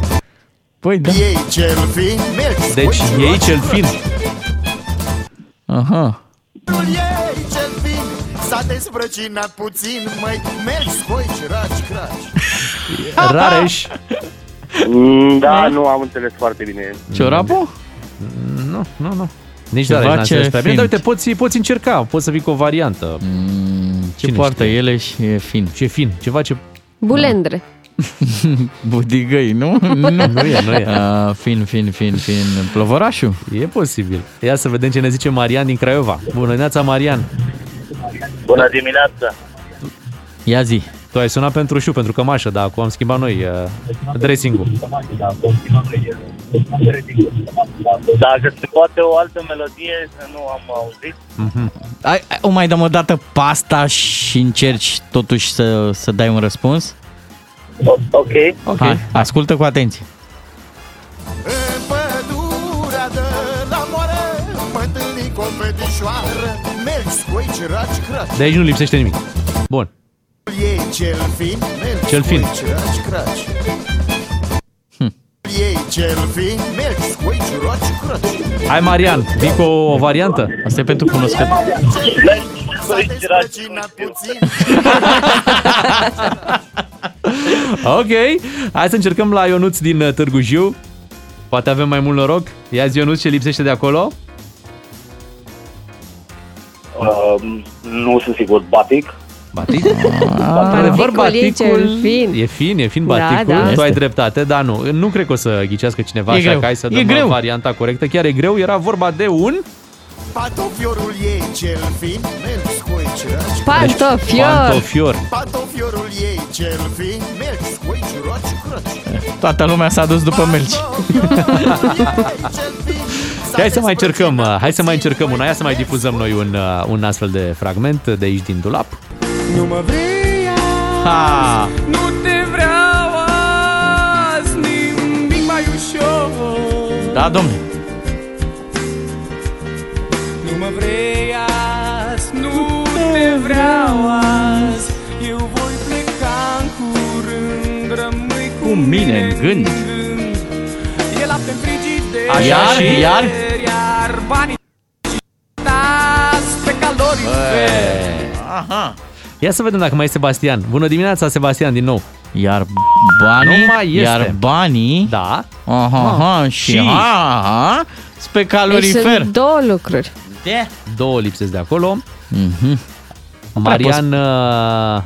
Speaker 4: Păi da.
Speaker 17: Ei cel fin Mergi,
Speaker 2: Deci,
Speaker 17: scoici,
Speaker 2: ei
Speaker 17: raci,
Speaker 2: cel
Speaker 17: craci.
Speaker 2: fin.
Speaker 4: Aha.
Speaker 17: Ei cel fin S-a dezbrăcinat puțin Măi, mergi, scoici, raci, craci
Speaker 2: Rareș.
Speaker 13: Mm, Da, nu am înțeles foarte bine.
Speaker 4: Ciorapul?
Speaker 2: Nu, nu, nu. Nici
Speaker 4: Ceva
Speaker 2: Rareș n-a
Speaker 4: ce
Speaker 2: înțeles prea bine,
Speaker 4: fin.
Speaker 2: dar uite, poți, poți încerca, poți să vii cu o variantă.
Speaker 4: Ce
Speaker 2: Cine
Speaker 4: poartă
Speaker 2: știe?
Speaker 4: ele și e fin.
Speaker 2: Ce fin, ceva ce...
Speaker 3: Bulendre.
Speaker 4: Budigăi, nu? nu,
Speaker 2: Nu e, nu e.
Speaker 4: Uh, fin, fin, fin, fin. Plovorașul?
Speaker 2: E posibil. Ia să vedem ce ne zice Marian din Craiova. Bună dimineața, Marian.
Speaker 13: Bună dimineața.
Speaker 4: Ia zi.
Speaker 2: Tu ai sunat pentru șu, pentru cămașă, dar acum am schimbat noi uh, dressing-ul.
Speaker 13: Dacă se poate o altă melodie, să nu am auzit.
Speaker 2: Mhm.
Speaker 4: Ai, ai- o mai dăm o dată pasta și încerci totuși să, să dai un răspuns?
Speaker 13: Ok.
Speaker 2: Ok.
Speaker 4: Hai, ascultă cu atenție.
Speaker 17: Pădurea de la moare Mă întâlni cu o fetișoară
Speaker 2: De aici nu lipsește nimic. Bun.
Speaker 17: Ei cel fin Mergi,
Speaker 2: Cel fin.
Speaker 17: scoici, raci, craci Ei cel fin Mergi, scoici, raci, craci
Speaker 2: Hai, Marian, vii cu o, o variantă?
Speaker 4: Asta e pentru cunoscut.
Speaker 17: S-a dezbrăcinat puțin
Speaker 2: Ok, hai să încercăm la Ionuț din uh, Târgu Jiu. Poate avem mai mult noroc. Ia zi, Ionuț, ce lipsește de acolo?
Speaker 13: Uh, nu sunt sigur. Batic?
Speaker 2: Batic?
Speaker 3: Baticul e cel fin.
Speaker 2: E fin, e fin
Speaker 3: Da,
Speaker 2: baticul.
Speaker 3: da.
Speaker 2: Tu
Speaker 4: Este.
Speaker 2: ai dreptate, dar nu. Nu cred că o să ghicească cineva
Speaker 4: E
Speaker 2: așa
Speaker 4: greu.
Speaker 2: că hai să
Speaker 4: E
Speaker 2: dăm
Speaker 4: greu.
Speaker 2: varianta corectă. Chiar e greu, era vorba de un...
Speaker 17: Patofiorul ei cel fin Mergi, scoici, raci,
Speaker 3: Pantofior.
Speaker 2: Pantofior.
Speaker 17: Patofiorul ei cel fin Mergi, scoici, raci, craci
Speaker 4: Toată lumea s-a dus după melci.
Speaker 2: Hai să mai încercăm, uh, hai să mai încercăm una, hai să mai difuzăm noi un, uh, un astfel de fragment de aici din dulap.
Speaker 17: Nu mă vrei
Speaker 2: Ha!
Speaker 14: Nu te vreau azi nimic mai ușor
Speaker 4: Da, domne.
Speaker 14: Nu mă vrei azi, nu te vreau azi Eu voi pleca în curând
Speaker 4: mine în gând.
Speaker 14: E lapte în frigider
Speaker 4: Așa, Iar? și- iar?
Speaker 14: Iar banii dați pe calorifer
Speaker 4: Aha.
Speaker 2: Ia să vedem dacă mai e Sebastian. Bună dimineața, Sebastian, din nou.
Speaker 4: Iar banii,
Speaker 2: Nu mai este.
Speaker 4: iar banii,
Speaker 2: Da.
Speaker 4: aha, aha, și,
Speaker 2: Și-
Speaker 4: aha, și pe
Speaker 3: Deci
Speaker 4: calorifer.
Speaker 3: sunt două lucruri.
Speaker 4: De?
Speaker 2: Două lipsesc de acolo.
Speaker 4: Mhm.
Speaker 2: Marian, uh,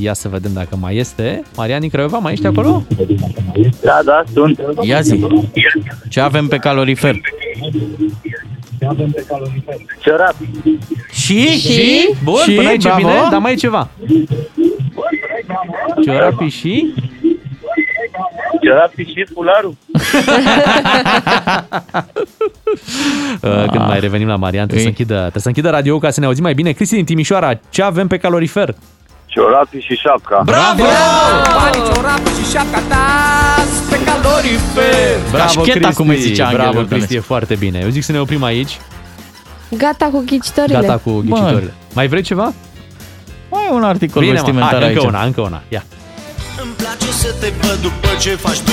Speaker 2: ia să vedem dacă mai este. Marian din Craiova, mai ești acolo?
Speaker 13: Da, da, sunt.
Speaker 4: Ia zi, ce avem pe calorifer?
Speaker 13: Ciorapi.
Speaker 4: Și?
Speaker 2: Și? Bun,
Speaker 4: Și?
Speaker 2: până aici e
Speaker 4: Bravo.
Speaker 2: bine, dar mai e ceva. Ciorapi și?
Speaker 13: Ciorapi și fularul.
Speaker 2: Uh, Când mai revenim la Marian, trebuie să închidă, trebuie să închidă radio ca să ne auzim mai bine. Cristi din Timișoara, ce avem pe calorifer?
Speaker 13: Ciorapi și șapca.
Speaker 2: Bravo!
Speaker 14: Banii, ciorapul și șapca dați pe calorifer
Speaker 2: Bravo,
Speaker 4: Cașcheta, cum îi
Speaker 2: Cristi.
Speaker 4: zicea Angel
Speaker 2: Bravo,
Speaker 4: Iordănescu.
Speaker 2: Cristi, e foarte bine. Eu zic să ne oprim aici.
Speaker 3: Gata cu ghicitorile.
Speaker 2: Gata cu ghicitorile. Mai vrei ceva?
Speaker 4: Mai e un articol
Speaker 2: Bine, mă.
Speaker 4: vestimentar
Speaker 2: Hai,
Speaker 4: aici.
Speaker 2: încă una, încă una. Ia.
Speaker 17: Îmi place să te văd după ce faci tu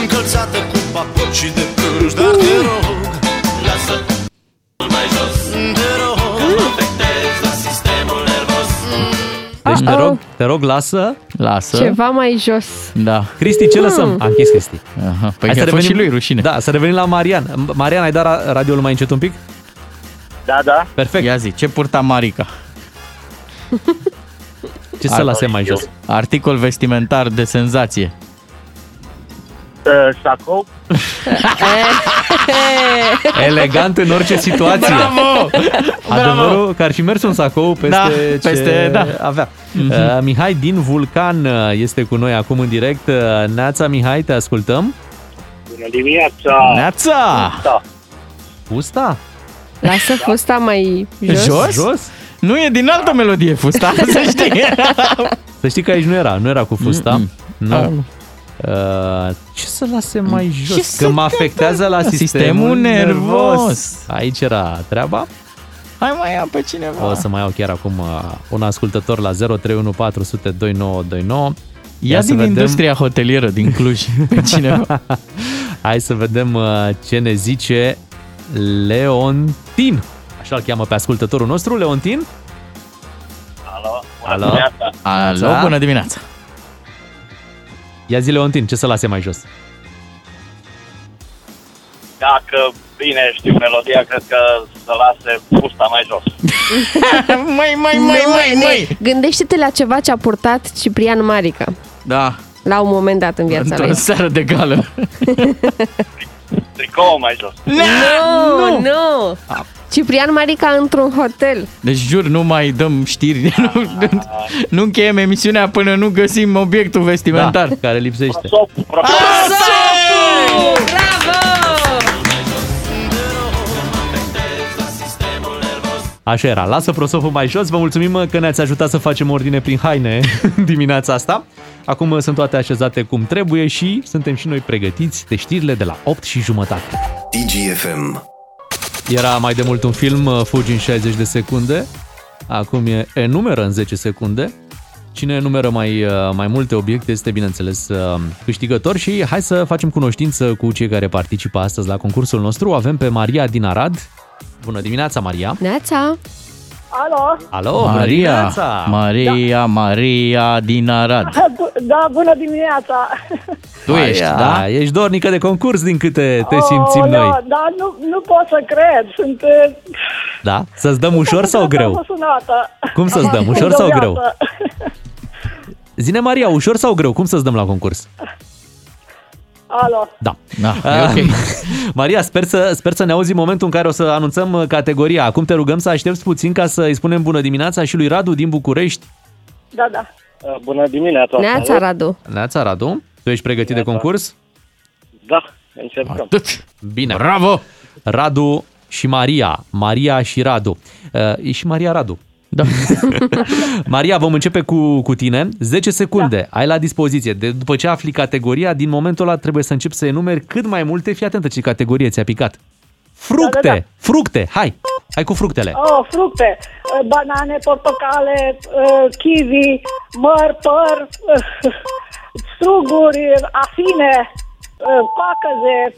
Speaker 17: Încălțată cu papuci de pluș Dar te rog, lasă mai jos Te rog, că
Speaker 2: Deci te
Speaker 3: Uh-oh.
Speaker 2: rog, te rog, lasă.
Speaker 4: Lasă.
Speaker 3: Ceva mai jos.
Speaker 4: Da.
Speaker 2: Cristi, ce lăsăm?
Speaker 3: Hmm.
Speaker 2: Am închis Cristi.
Speaker 4: Aha, păi
Speaker 2: Hai
Speaker 4: că
Speaker 2: să
Speaker 4: a fost și
Speaker 2: revenim-
Speaker 4: lui rușine.
Speaker 2: Da, să revenim la Marian. Marian, ai dat ra- radioul mai încet un pic?
Speaker 13: Da, da.
Speaker 2: Perfect.
Speaker 4: Ia zi, ce purta Marica?
Speaker 2: Ce să
Speaker 4: Ar-
Speaker 2: lase mai jos?
Speaker 4: Articol vestimentar de senzație.
Speaker 13: Uh, Sacou.
Speaker 2: Elegant în orice situație.
Speaker 4: Bravo!
Speaker 2: Adevărul că ar fi mers un sacou peste,
Speaker 4: Da,
Speaker 2: ce
Speaker 4: peste- da.
Speaker 2: avea.
Speaker 4: Mhm.
Speaker 2: Uh, Mihai din Vulcan uh, este cu noi acum în direct. Uh, Neața, Mihai, te ascultăm.
Speaker 13: Bună dimineața.
Speaker 4: Neața!
Speaker 13: Da.
Speaker 2: Fusta?
Speaker 3: Lasă fusta mai jos.
Speaker 4: Jos?
Speaker 2: Jos?
Speaker 4: Nu e din altă melodie fusta, să știi.
Speaker 2: Să știi că aici nu era, nu era cu fusta.
Speaker 4: Mm-mm.
Speaker 2: Nu.
Speaker 4: Ah.
Speaker 2: Uh, ce să lase mai
Speaker 4: Ce
Speaker 2: jos?
Speaker 4: să
Speaker 2: Că mă
Speaker 4: te-
Speaker 2: afectează la sistemul,
Speaker 4: Sistemul nervos.
Speaker 2: nervos. Aici era treaba.
Speaker 4: Hai mai ia pe cineva.
Speaker 2: O să mai iau chiar acum uh, un ascultător la 031 400 2929.
Speaker 4: Ia
Speaker 2: să
Speaker 4: din
Speaker 2: vedem.
Speaker 4: industria hotelieră din Cluj pe cineva.
Speaker 2: Hai să vedem uh, ce ne zice Leontin. Așa îl cheamă pe ascultătorul nostru, Leontin.
Speaker 13: Alo.
Speaker 2: Alo.
Speaker 13: dimineața.
Speaker 4: Alo,
Speaker 2: Da.
Speaker 4: bună dimineața.
Speaker 2: Ia zi, Leontin, ce să lase mai jos?
Speaker 13: Dacă bine știu melodia, cred că să lase fusta mai jos.
Speaker 4: mai, mai,
Speaker 3: Nu,
Speaker 4: mai, mai,
Speaker 3: ne-
Speaker 4: mai.
Speaker 3: Gândește-te la ceva ce a purtat Ciprian Marica
Speaker 4: Da,
Speaker 3: la un moment dat în viața
Speaker 4: într-o
Speaker 3: lui.
Speaker 4: seară de gală.
Speaker 13: Tricou mai jos.
Speaker 3: Nu, nu! Ciprian Marica într-un hotel.
Speaker 4: Deci jur, nu mai dăm știri. Nu, nu, nu încheiem emisiunea până nu găsim obiectul vestimentar.
Speaker 2: Da, care lipsește.
Speaker 13: Sop,
Speaker 3: Bravo!
Speaker 2: Așa era, lasă prosopul mai jos. Vă mulțumim că ne-ați ajutat să facem ordine prin haine dimineața asta. Acum sunt toate așezate cum trebuie și suntem și noi pregătiți de știrile de la 8 și jumătate.
Speaker 12: DGFM.
Speaker 2: Era mai de mult un film, uh, Fugi în 60 de secunde. Acum e enumeră în 10 secunde. Cine enumeră mai, uh, mai multe obiecte este, bineînțeles, uh, câștigător și hai să facem cunoștință cu cei care participă astăzi la concursul nostru. Avem pe Maria din Arad. Bună dimineața, Maria!
Speaker 3: Neața!
Speaker 15: Alo?
Speaker 2: Alo, bună
Speaker 4: Maria,
Speaker 2: dimineața!
Speaker 4: Maria, Maria din Arad.
Speaker 15: Da, bună dimineața!
Speaker 4: Tu ești,
Speaker 2: Maria,
Speaker 4: da?
Speaker 2: Ești dornică de concurs din câte te simțim
Speaker 15: oh,
Speaker 2: noi.
Speaker 15: Da, da nu, nu pot să cred. Sunt... uh,
Speaker 2: Da? Să-ți dăm ușor sau greu?
Speaker 15: Emoționată.
Speaker 2: Cum să-ți dăm, ușor sau greu?
Speaker 15: Deodată.
Speaker 2: Zine, Maria, ușor sau greu? Cum să-ți dăm la concurs?
Speaker 15: Alo.
Speaker 2: Da.
Speaker 4: Da, e ok.
Speaker 2: Maria, sper să, sper să ne auzi în momentul în care o să anunțăm uh, categoria. Acum te rugăm să aștepți puțin ca să îi spunem bună dimineața și lui Radu din București.
Speaker 15: Da, da.
Speaker 13: Uh, Bună dimineața.
Speaker 3: Neața, Radu.
Speaker 2: Neața, Radu. Tu ești pregătit de concurs?
Speaker 13: Da, încercăm.
Speaker 4: Atât.
Speaker 2: Bine.
Speaker 4: Bravo!
Speaker 2: Radu și Maria. Maria și Radu. Uh, e și Maria Radu.
Speaker 4: Da.
Speaker 2: Maria, vom începe cu, cu tine. 10 secunde da. ai la dispoziție. De, după ce afli categoria, din momentul ăla trebuie să începi să enumeri cât mai multe. Fii atentă ce categorie ți-a picat. Fructe!
Speaker 15: Da, da, da.
Speaker 2: Fructe! Hai! Hai cu fructele!
Speaker 15: Oh, fructe. Uh, Banane, portocale, uh, kiwi, măr, păr, uh, struguri, afine, pacăze,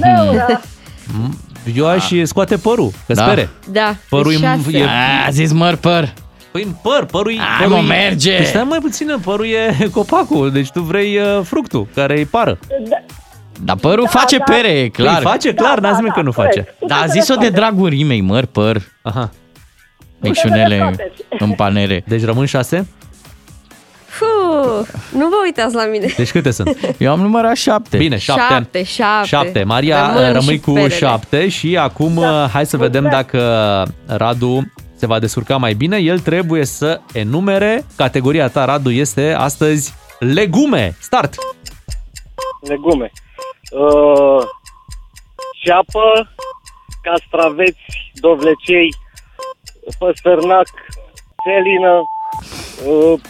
Speaker 15: neură.
Speaker 2: Eu aș scoate părul, că
Speaker 4: Da.
Speaker 2: spere.
Speaker 3: Da,
Speaker 2: Părul
Speaker 3: deci
Speaker 2: e,
Speaker 3: șase.
Speaker 2: e...
Speaker 4: A zis măr păr.
Speaker 2: Păi în păr, părul e...
Speaker 4: Hai,
Speaker 2: părul
Speaker 4: mă,
Speaker 2: e-
Speaker 4: merge!
Speaker 2: Păi stai mai puțin, părul e copacul, deci tu vrei uh, fructul, care e pară.
Speaker 4: Dar părul
Speaker 15: Da,
Speaker 4: face
Speaker 15: da.
Speaker 4: pere, e clar.
Speaker 2: Păi face, clar,
Speaker 15: Da,
Speaker 2: n-a zis
Speaker 15: da,
Speaker 2: că
Speaker 15: da,
Speaker 2: nu
Speaker 15: corect.
Speaker 2: face.
Speaker 4: Dar a zis-o de dragul rimei, măr păr.
Speaker 2: Aha.
Speaker 4: Micșunele în panere.
Speaker 2: Deci rămân șase?
Speaker 3: Fuh, nu vă uitați la mine.
Speaker 2: Deci câte sunt?
Speaker 4: Eu am numărat șapte.
Speaker 2: Bine, șapte.
Speaker 3: Șapte, șapte.
Speaker 2: Șapte. Maria,
Speaker 3: Rămân
Speaker 2: rămâi
Speaker 3: și
Speaker 2: cu
Speaker 3: perele.
Speaker 2: șapte și acum
Speaker 15: Da.
Speaker 2: uh, hai să vedem dacă Radu se va descurca mai bine. El trebuie să enumere. Categoria ta, Radu, este astăzi legume. Start!
Speaker 15: Legume. Uh, ceapă, castraveți, dovlecei, păstărnac, selină, uh,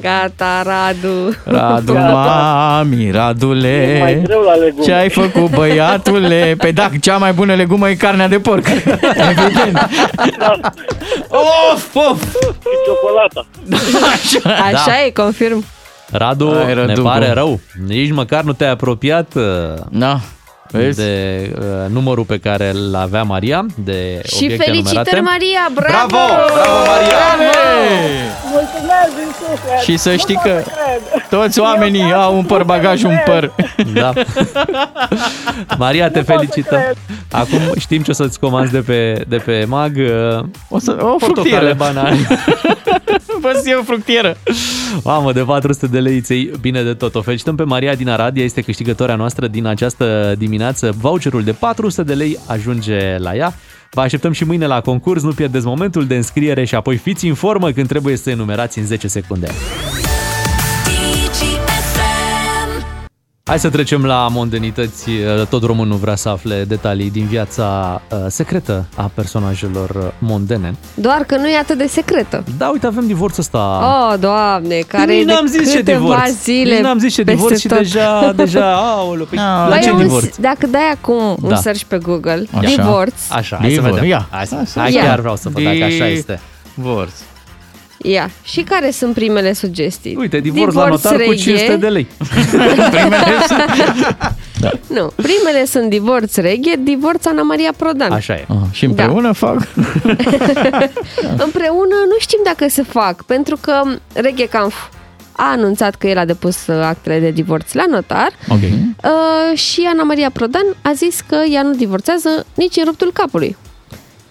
Speaker 3: Gata, Radu.
Speaker 4: Radu,
Speaker 15: Gata.
Speaker 4: mami,
Speaker 15: E mai
Speaker 4: Radule,
Speaker 15: greu la legume.
Speaker 4: ce ai făcut, băiatule? Pe da, cea mai bună legumă e carnea de porc. Evident. Of, of.
Speaker 15: și ciocolata.
Speaker 3: Așa
Speaker 2: Da.
Speaker 3: e, confirm.
Speaker 2: Radu,
Speaker 4: Hai,
Speaker 2: ne
Speaker 4: Rădugu.
Speaker 2: pare rău. Nici măcar nu te-ai apropiat uh,
Speaker 4: Da, vezi?
Speaker 2: de uh, numărul pe care îl avea Maria, de
Speaker 3: Și
Speaker 2: obiecte
Speaker 3: felicitări,
Speaker 2: numerate.
Speaker 3: Maria! Bravo!
Speaker 2: Bravo! Bravo, Maria!
Speaker 15: Mulțumesc din suflet.
Speaker 4: Și să știi
Speaker 15: Nu
Speaker 4: că
Speaker 15: pot să cred.
Speaker 4: toți oamenii
Speaker 15: Eu
Speaker 4: au un păr bagaj, un păr.
Speaker 2: Da. Maria, te
Speaker 15: Nu pot să
Speaker 2: felicităm.
Speaker 15: cred.
Speaker 2: Acum știm ce o să-ți comanzi de pe, de pe mag. uh,
Speaker 4: O, să, o
Speaker 2: Portocale,
Speaker 4: fructieră.
Speaker 2: banane.
Speaker 4: Vă zic o fructieră.
Speaker 2: Mamă, de 400 de lei ți bine de tot. O felicităm pe Maria din Arad, ea este câștigătoarea noastră din această dimineață. Voucherul de 400 de lei ajunge la ea. Vă așteptăm și mâine la concurs, nu pierdeți momentul de înscriere și apoi fiți în formă când trebuie să enumerați în 10 secunde. Hai să trecem la mondenități. Tot românul vrea să afle detalii din viața uh, secretă a personajelor uh, mondene.
Speaker 3: Doar că nu e atât de secretă.
Speaker 2: Da, uite, avem divorțul ăsta.
Speaker 3: Oh, doamne, care
Speaker 2: Nici
Speaker 3: e de
Speaker 2: n-am zis ce
Speaker 3: câteva
Speaker 2: divorț.
Speaker 3: zile
Speaker 2: Nici n-am zis ce
Speaker 3: peste
Speaker 2: divorț și
Speaker 3: tot.
Speaker 2: deja, deja, aoleu, pe, la
Speaker 3: Băi,
Speaker 2: ce
Speaker 3: un-
Speaker 2: divorț?
Speaker 3: Dacă dai acum un
Speaker 2: Da.
Speaker 3: search pe Google,
Speaker 4: Așa.
Speaker 3: divorț,
Speaker 2: Așa, hai să
Speaker 4: Divorț,
Speaker 2: vedem.
Speaker 4: ia.
Speaker 2: Hai, să,
Speaker 4: Hai să
Speaker 2: hai
Speaker 3: vedem.
Speaker 2: chiar vreau să văd dacă așa este.
Speaker 4: Divorț.
Speaker 3: Ia. Și care sunt primele sugestii?
Speaker 2: Uite, divorț, la notar cu
Speaker 3: reghe.
Speaker 2: 500 de lei.
Speaker 3: Nu, primele sunt divorț reghe, divorț Ana Maria Prodan.
Speaker 2: Așa e.
Speaker 4: Ah, și împreună
Speaker 3: Da.
Speaker 4: fac?
Speaker 3: Împreună nu știm dacă se fac, pentru că Reghe Kampf a anunțat că el a depus uh, actele de divorț la notar
Speaker 4: Ok.
Speaker 3: uh, și Ana Maria Prodan a zis că ea nu divorțează nici în ruptul capului.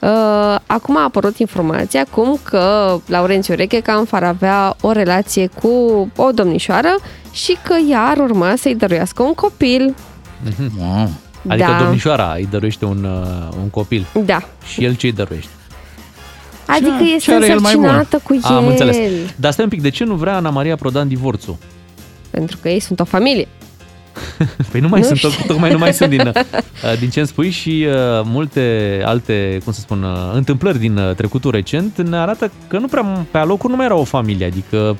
Speaker 3: Uh, acum a apărut informația cum că Laurențiu Reghekamp ar avea o relație cu o domnișoară și că ea ar urma să-i dăruiască un copil.
Speaker 4: Wow.
Speaker 2: Adică
Speaker 3: Da.
Speaker 2: domnișoara îi dăruiește un, uh, un copil
Speaker 3: Da.
Speaker 2: și el ce îi dăruiește.
Speaker 3: Adică
Speaker 4: Ce-
Speaker 3: este
Speaker 4: ce are el mai bun?
Speaker 3: însărcinată cu el.
Speaker 2: Am înțeles. Dar stai un pic, de ce nu vrea Ana Maria Prodan divorțul?
Speaker 3: Pentru că ei sunt o familie.
Speaker 2: Păi nu mai
Speaker 3: Nu
Speaker 2: sunt,
Speaker 3: știu.
Speaker 2: toc- tocmai nu mai sunt din, uh, din ce îmi spui și uh, multe alte, cum să spun, uh, întâmplări din uh, trecutul recent ne arată că nu prea pe alocuri nu mai era o familie, adică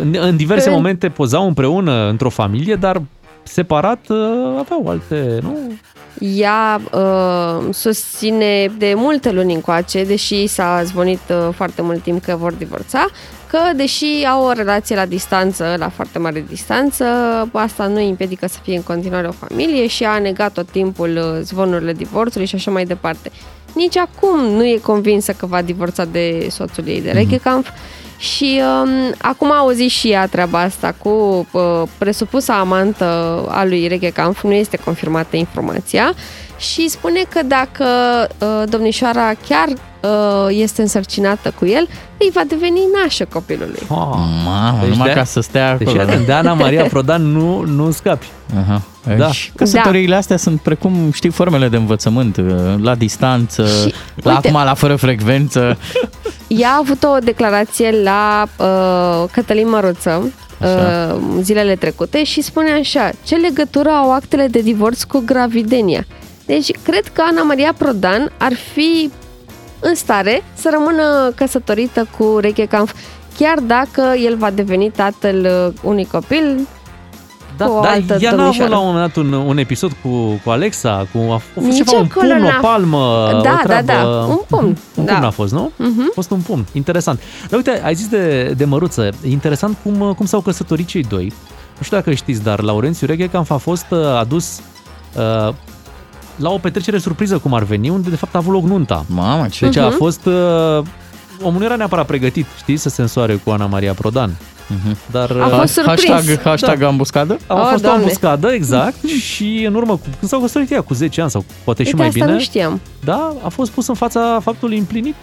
Speaker 2: în, în diverse
Speaker 3: În-
Speaker 2: momente pozau împreună într-o familie, dar separat uh, aveau alte, nu?
Speaker 3: Ea uh, susține de multe luni încoace, deși s-a zvonit uh, foarte mult timp că vor divorța, că deși au o relație la distanță, la foarte mare distanță, asta nu îi împiedică să fie în continuare o familie și a negat tot timpul uh, zvonurile divorțului și așa mai departe. Nici acum nu e convinsă că va divorța de soțul ei de Reghekamp și um, acum a auzit și ea treaba asta cu uh, presupusa amantă a lui Reghekamp, nu este confirmată informația și spune că dacă uh, domnișoara chiar uh, este însărcinată cu el, îi va deveni nașă copilului.
Speaker 2: Oh,
Speaker 4: Mamă, numai ca să stea
Speaker 2: Deci
Speaker 4: acolo.
Speaker 2: iată, de Ana Maria Prodan nu, nu scapi.
Speaker 4: Aha.
Speaker 2: Da.
Speaker 4: Deci, căsătoriile astea sunt precum, știi, formele de învățământ, uh, la distanță,
Speaker 3: Și,
Speaker 4: la
Speaker 3: uite-
Speaker 4: acum la fără frecvență.
Speaker 3: Ea a avut o declarație la uh, Cătălin Măruță uh, zilele trecute și spune așa, ce legătură au actele de divorț cu gravidenia? Deci cred că Ana Maria Prodan ar fi în stare să rămână căsătorită cu Reche Kampf, chiar dacă el va deveni tatăl uh, unui copil
Speaker 2: Da,
Speaker 3: cu o
Speaker 2: dar
Speaker 3: altă
Speaker 2: ea n-a avut
Speaker 3: domnișoară.
Speaker 2: la un moment dat un, un episod cu, cu Alexa, cu, a fost
Speaker 3: Nici
Speaker 2: ceva, un
Speaker 3: acolo
Speaker 2: pumn, o
Speaker 3: n-a-
Speaker 2: palmă,
Speaker 3: Da,
Speaker 2: o
Speaker 3: da,
Speaker 2: treabă.
Speaker 3: da, un pumn,
Speaker 2: Un
Speaker 3: da.
Speaker 2: pumn a fost, nu?
Speaker 3: Mhm.
Speaker 2: A fost un pumn, interesant. Dar uite, ai zis de, de măruță, e interesant cum, cum s-au căsătorit cei doi. Nu știu dacă știți, dar Laurențiu Reghecam a fost uh, adus uh, la o petrecere surpriză, cum ar veni, unde de fapt a avut loc nunta.
Speaker 4: Mamă, ce...
Speaker 2: Deci a
Speaker 3: Mhm.
Speaker 2: fost... Uh, omul nu era neapărat pregătit, știi, să se însoare cu Ana Maria Prodan. Dar,
Speaker 3: A fost
Speaker 2: uh,
Speaker 3: surprins.
Speaker 4: Hashtag, hashtag ambuscadă?
Speaker 2: a
Speaker 3: Oh,
Speaker 2: fost o
Speaker 3: Doamne.
Speaker 2: ambuscadă, exact, și în urmă, cu, când s-au căsătorit ea, cu 10 ani sau poate și
Speaker 3: Uite,
Speaker 2: mai
Speaker 3: asta
Speaker 2: bine,
Speaker 3: nu știam.
Speaker 2: da, a fost pus în fața faptului împlinit.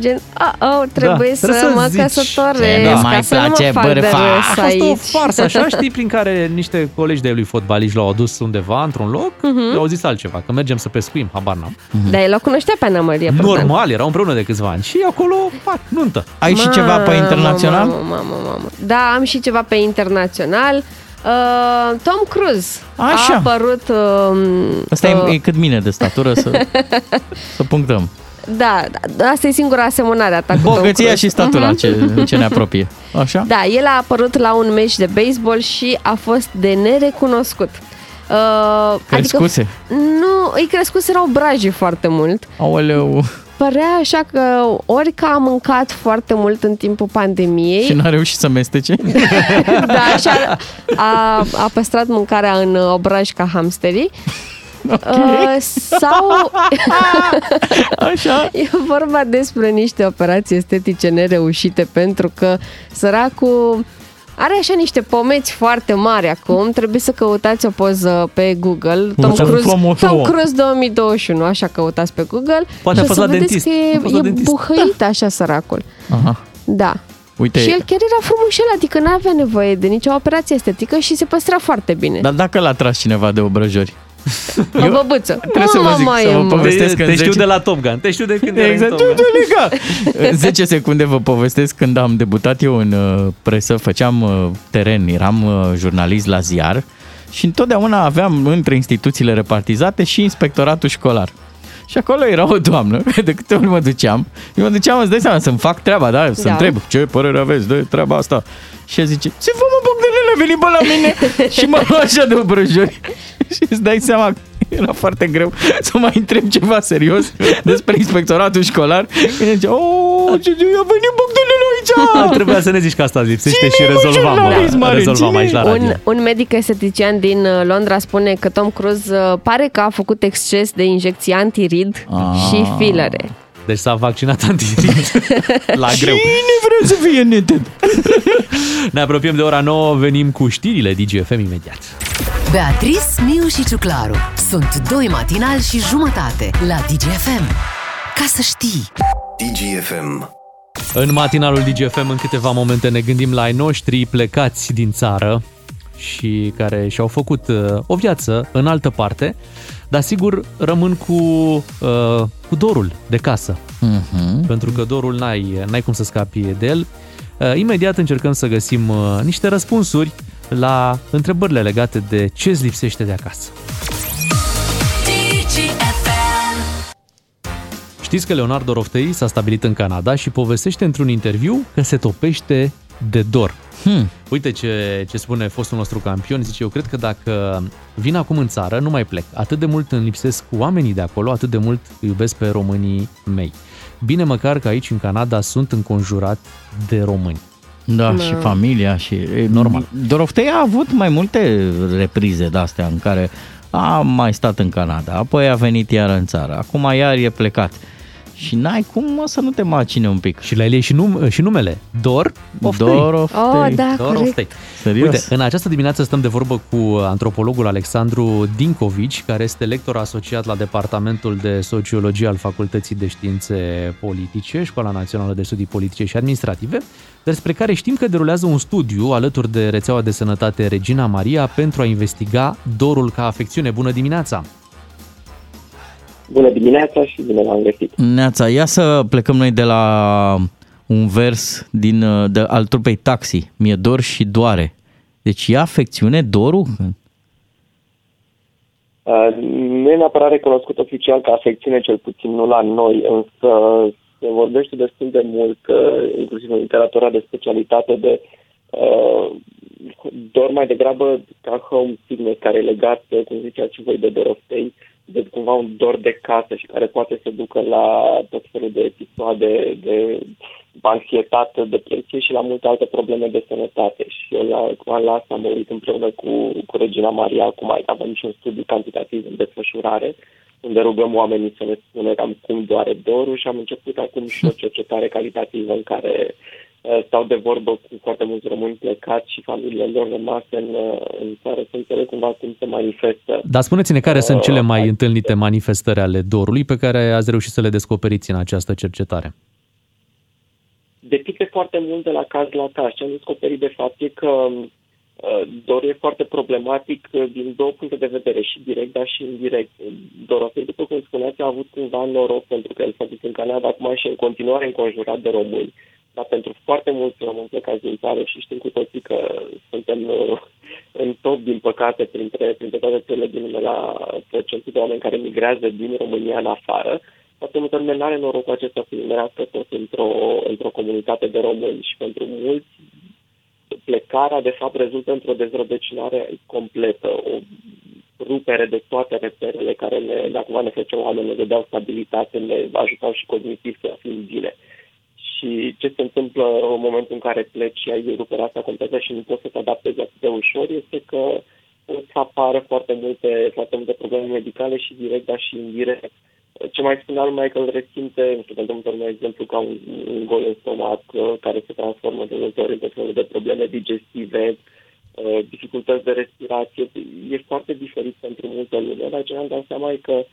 Speaker 3: Gen, a, oh, trebuie, să,
Speaker 2: trebuie să
Speaker 3: mă
Speaker 2: zici.
Speaker 3: căsătoresc,
Speaker 4: Ce nu mai
Speaker 3: ca să nu
Speaker 4: place
Speaker 3: mă fac de
Speaker 4: bârfa.
Speaker 3: râs
Speaker 2: A fost o
Speaker 3: aici.
Speaker 2: farsă așa, știi, prin care niște colegi de lui fotbaliști l-au adus undeva, într-un loc,
Speaker 3: Mhm.
Speaker 2: i-au zis altceva, că mergem să pescuim, habar n-am.
Speaker 3: Dar el o cunoștea pe Ana Maria Prodan.
Speaker 2: Normal, erau împreună de câțiva ani și acolo, pac, nuntă.
Speaker 4: Ai și ceva pe
Speaker 3: Mamă,
Speaker 4: internațional?
Speaker 3: Mamă, mamă, mamă. Da, am și ceva pe internațional. Uh, Tom Cruise
Speaker 4: Așa.
Speaker 3: a apărut... Uh,
Speaker 4: Asta
Speaker 3: uh,
Speaker 4: e, e cât mine de statură să, să punctăm.
Speaker 3: Da, da, asta e singura asemănare a ta cu Tom
Speaker 4: Bogăția
Speaker 3: Cruise.
Speaker 4: și statura
Speaker 3: Mhm.
Speaker 4: ce, ce ne apropie. Așa?
Speaker 3: Da, el a apărut la un meci de baseball și a fost de nerecunoscut. Uh,
Speaker 4: Crescuse.
Speaker 3: Adică, nu, îi crescuseră obrajii foarte mult.
Speaker 4: Aoleu.
Speaker 3: Părea așa că ori că a mâncat foarte mult în timpul pandemiei,
Speaker 4: Și n-a reușit să mestece?
Speaker 3: da, așa a, a păstrat mâncarea în obraj ca hamsterii. Uh, sau
Speaker 4: Așa.
Speaker 3: e vorba despre niște operații estetice nereușite pentru că săracul are așa niște pomeți foarte mari acum. Trebuie să căutați o poză pe Google. Tom
Speaker 2: Să
Speaker 3: Cruise,
Speaker 2: aflăm o
Speaker 3: Tom
Speaker 2: nouă.
Speaker 3: Cruise 2021, așa căutați pe Google.
Speaker 2: Poate
Speaker 3: și
Speaker 2: a
Speaker 3: o
Speaker 2: fost
Speaker 3: să
Speaker 2: la
Speaker 3: vedeți
Speaker 2: dentist.
Speaker 3: că
Speaker 2: A
Speaker 3: e,
Speaker 2: fost la
Speaker 3: e
Speaker 2: dentist.
Speaker 3: buhăit așa săracul.
Speaker 4: Aha.
Speaker 3: Da.
Speaker 4: Uite,
Speaker 3: Și el chiar era frumușel, adică nu avea nevoie de nicio operație estetică și se păstra foarte bine.
Speaker 4: dar dacă l-a tras cineva de obrăjori?
Speaker 3: O băbuță.
Speaker 4: Trebuie să vă zic,
Speaker 3: mai
Speaker 4: să
Speaker 3: e,
Speaker 4: vă
Speaker 3: mă.
Speaker 4: povestesc
Speaker 2: te,
Speaker 4: în
Speaker 2: te știu
Speaker 4: 10
Speaker 2: de la Top Gun, te știu de când erai în
Speaker 4: Exact,
Speaker 2: Top Gun.
Speaker 4: În 10 secunde vă povestesc când am debutat eu în uh, presă, făceam uh, teren, eram uh, jurnalist la ziar și întotdeauna aveam între instituțiile repartizate și inspectoratul școlar. Și acolo era o doamnă, de câte ori mă duceam, eu mă duceam, îți dai seama, să-mi fac treaba, da? Să
Speaker 3: Da.
Speaker 4: întreb ce părere aveți de treaba asta. Și ea zice, ce fă mă, Bogdanele, veni pe la mine? și mă lua așa de obrăjori. și îți dai seama, că era foarte greu să mai întreb ceva serios despre inspectoratul școlar. Când zice, oh, ce, ce, a venit Bogdanele aici!
Speaker 2: Trebuia să ne zici că asta lipsește
Speaker 4: Cine
Speaker 2: și
Speaker 4: e, mă,
Speaker 2: rezolvam,
Speaker 4: jurnalist, mare?
Speaker 2: rezolvam
Speaker 4: Cine
Speaker 2: aici la
Speaker 4: e?
Speaker 2: radio.
Speaker 3: Un, un medic estetician din uh, Londra spune că Tom Cruise uh, pare că a făcut exces de injecții antirid
Speaker 2: Ah.
Speaker 3: și filere.
Speaker 2: Deci s-a vaccinat antirid la greu.
Speaker 4: Cine vrea să fie neted?
Speaker 2: Ne apropiem de ora 9, venim cu știrile DGFM imediat.
Speaker 1: Beatrice, Miu și Ciuclaru sunt doi matinali și jumătate la DGFM. Ca să știi!
Speaker 12: DGFM.
Speaker 2: În matinalul DGFM în câteva momente ne gândim la ai noștri plecați din țară și care și-au făcut uh, o viață în altă parte, dar sigur rămân cu, uh, cu dorul de casă.
Speaker 4: Mhm.
Speaker 2: Pentru că dorul n-ai, n-ai cum să scapi de el. Uh, imediat încercăm să găsim uh, niște răspunsuri la întrebările legate de ce îți lipsește de acasă. Știți că Leonardo Roftei s-a stabilit în Canada și povestește într-un interviu că se topește de dor.
Speaker 4: Hmm.
Speaker 2: Uite ce, ce spune fostul nostru campion, zice, eu cred că dacă vin acum în țară, nu mai plec. Atât de mult îmi lipsesc oamenii de acolo, atât de mult îi iubesc pe românii mei. Bine măcar că aici în Canada sunt înconjurat de români.
Speaker 4: Da,
Speaker 3: Da.
Speaker 4: și familia și e normal. Doroftei a avut mai multe reprize de-astea în care a mai stat în Canada, apoi a venit iar în țară, acum iar e plecat. Și n-ai cum mă, să nu te macine un pic.
Speaker 2: Și la el e și, num- și numele, Dor Oftei.
Speaker 4: Doroftei.
Speaker 3: Oh, da,
Speaker 2: Dor
Speaker 3: corect.
Speaker 2: Oftei.
Speaker 4: Serios?
Speaker 2: Uite, în această dimineață stăm de vorbă cu antropologul Alexandru Dincovici, care este lector asociat la Departamentul de Sociologie al Facultății de Științe Politice, Școala Națională de Studii Politice și Administrative, despre care știm că derulează un studiu alături de rețeaua de sănătate Regina Maria pentru a investiga dorul ca afecțiune. Bună dimineața!
Speaker 18: Bună dimineața și bine v-am găsit.
Speaker 4: Neața, ia să plecăm noi de la un vers din, de, al trupei Taxi. Mi-e dor și doare. Deci e afecțiune, dorul?
Speaker 18: Uh, nu e neapărat recunoscut oficial ca afecțiune, cel puțin nu la noi, însă se vorbește destul de mult, uh, inclusiv în literatura de specialitate, de uh, dor mai degrabă ca home sickness, care e legat, uh, cum ziceați și voi, de doroftei, de cumva un dor de casă și care poate să ducă la tot felul de episoade de anxietate, depresie și la multe alte probleme de sănătate. Și eu la, la asta mă uit împreună cu, cu Regina Maria, acum avem și un studiu cantitativ în desfășurare, unde rugăm oamenii să ne spună cam cum doare dorul și am început acum și o cercetare calitativă în care uh, stau de vorbă cu foarte mulți români plecați și familiile lor rămase în, uh, în țară să înțeleg cumva cum se manifestă.
Speaker 2: Dar spuneți-ne care sunt cele mai
Speaker 18: Uh,
Speaker 2: întâlnite manifestări ale dorului pe care ați reușit să le descoperiți în această cercetare.
Speaker 18: depinde foarte mult de la caz la caz. Ce am descoperit, de fapt, e că uh, dorul e foarte problematic uh, din două puncte de vedere, și direct, dar și indirect. Dorotei, după cum spuneați, a avut cumva noroc pentru că el s-a dus în Canada, acum și în continuare înconjurat de români. Dar pentru foarte mulți români plecați din țară și știm cu toții că suntem uh, în top, din păcate, printre, printre toate țările din lume la procentul de oameni care migrează din România în afară, foarte multă lume nu are norocul acesta să nimerească tot într-o, într-o comunitate de români și pentru mulți plecarea, de fapt, rezultă într-o dezrădăcinare completă, o rupere de toate reperele care ne, de acum ne făceau oameni, ne dădeau stabilitate, ne ajutau și cognitiv să fim bine. Și ce se întâmplă în momentul în care pleci și ai ruperea asta completă și nu poți să te adaptezi atât de ușor, este că pot să apară foarte multe, foarte multe probleme medicale și direct, dar și indirect. Ce mai spunea lumea e că îl resimte, nu știu, pentru multe lume, exemplu, ca un, un gol în stomac uh, care se transformă de multe ori în tot felul de probleme digestive, uh, dificultăți de respirație. E foarte diferit pentru multă lume, dar ce am dat seama e că uh,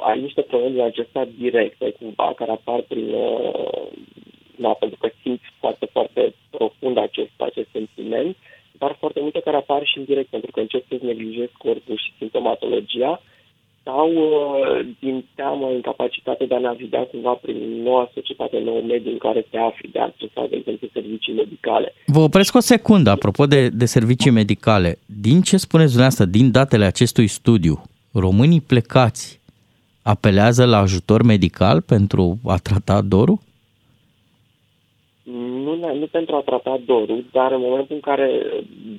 Speaker 18: ai niște probleme din acestea directe, cumva, care apar prin, uh, da, pentru că simți foarte, foarte profund acest, acest sentiment, dar foarte multe care apar și indirect, pentru că începi să-ți neglijezi corpul și simptomatologia, sau uh, din teamă, incapacitate de a naviga cumva prin noua societate, nou mediu în care te afli, de a accesa, de exemplu, servicii medicale.
Speaker 4: Vă opresc o secundă, apropo de, de servicii medicale. Din ce spuneți dumneavoastră, din datele acestui studiu, românii plecați apelează la ajutor medical pentru a trata dorul?
Speaker 18: Nu, ne- nu pentru a trata dorul, dar în momentul în care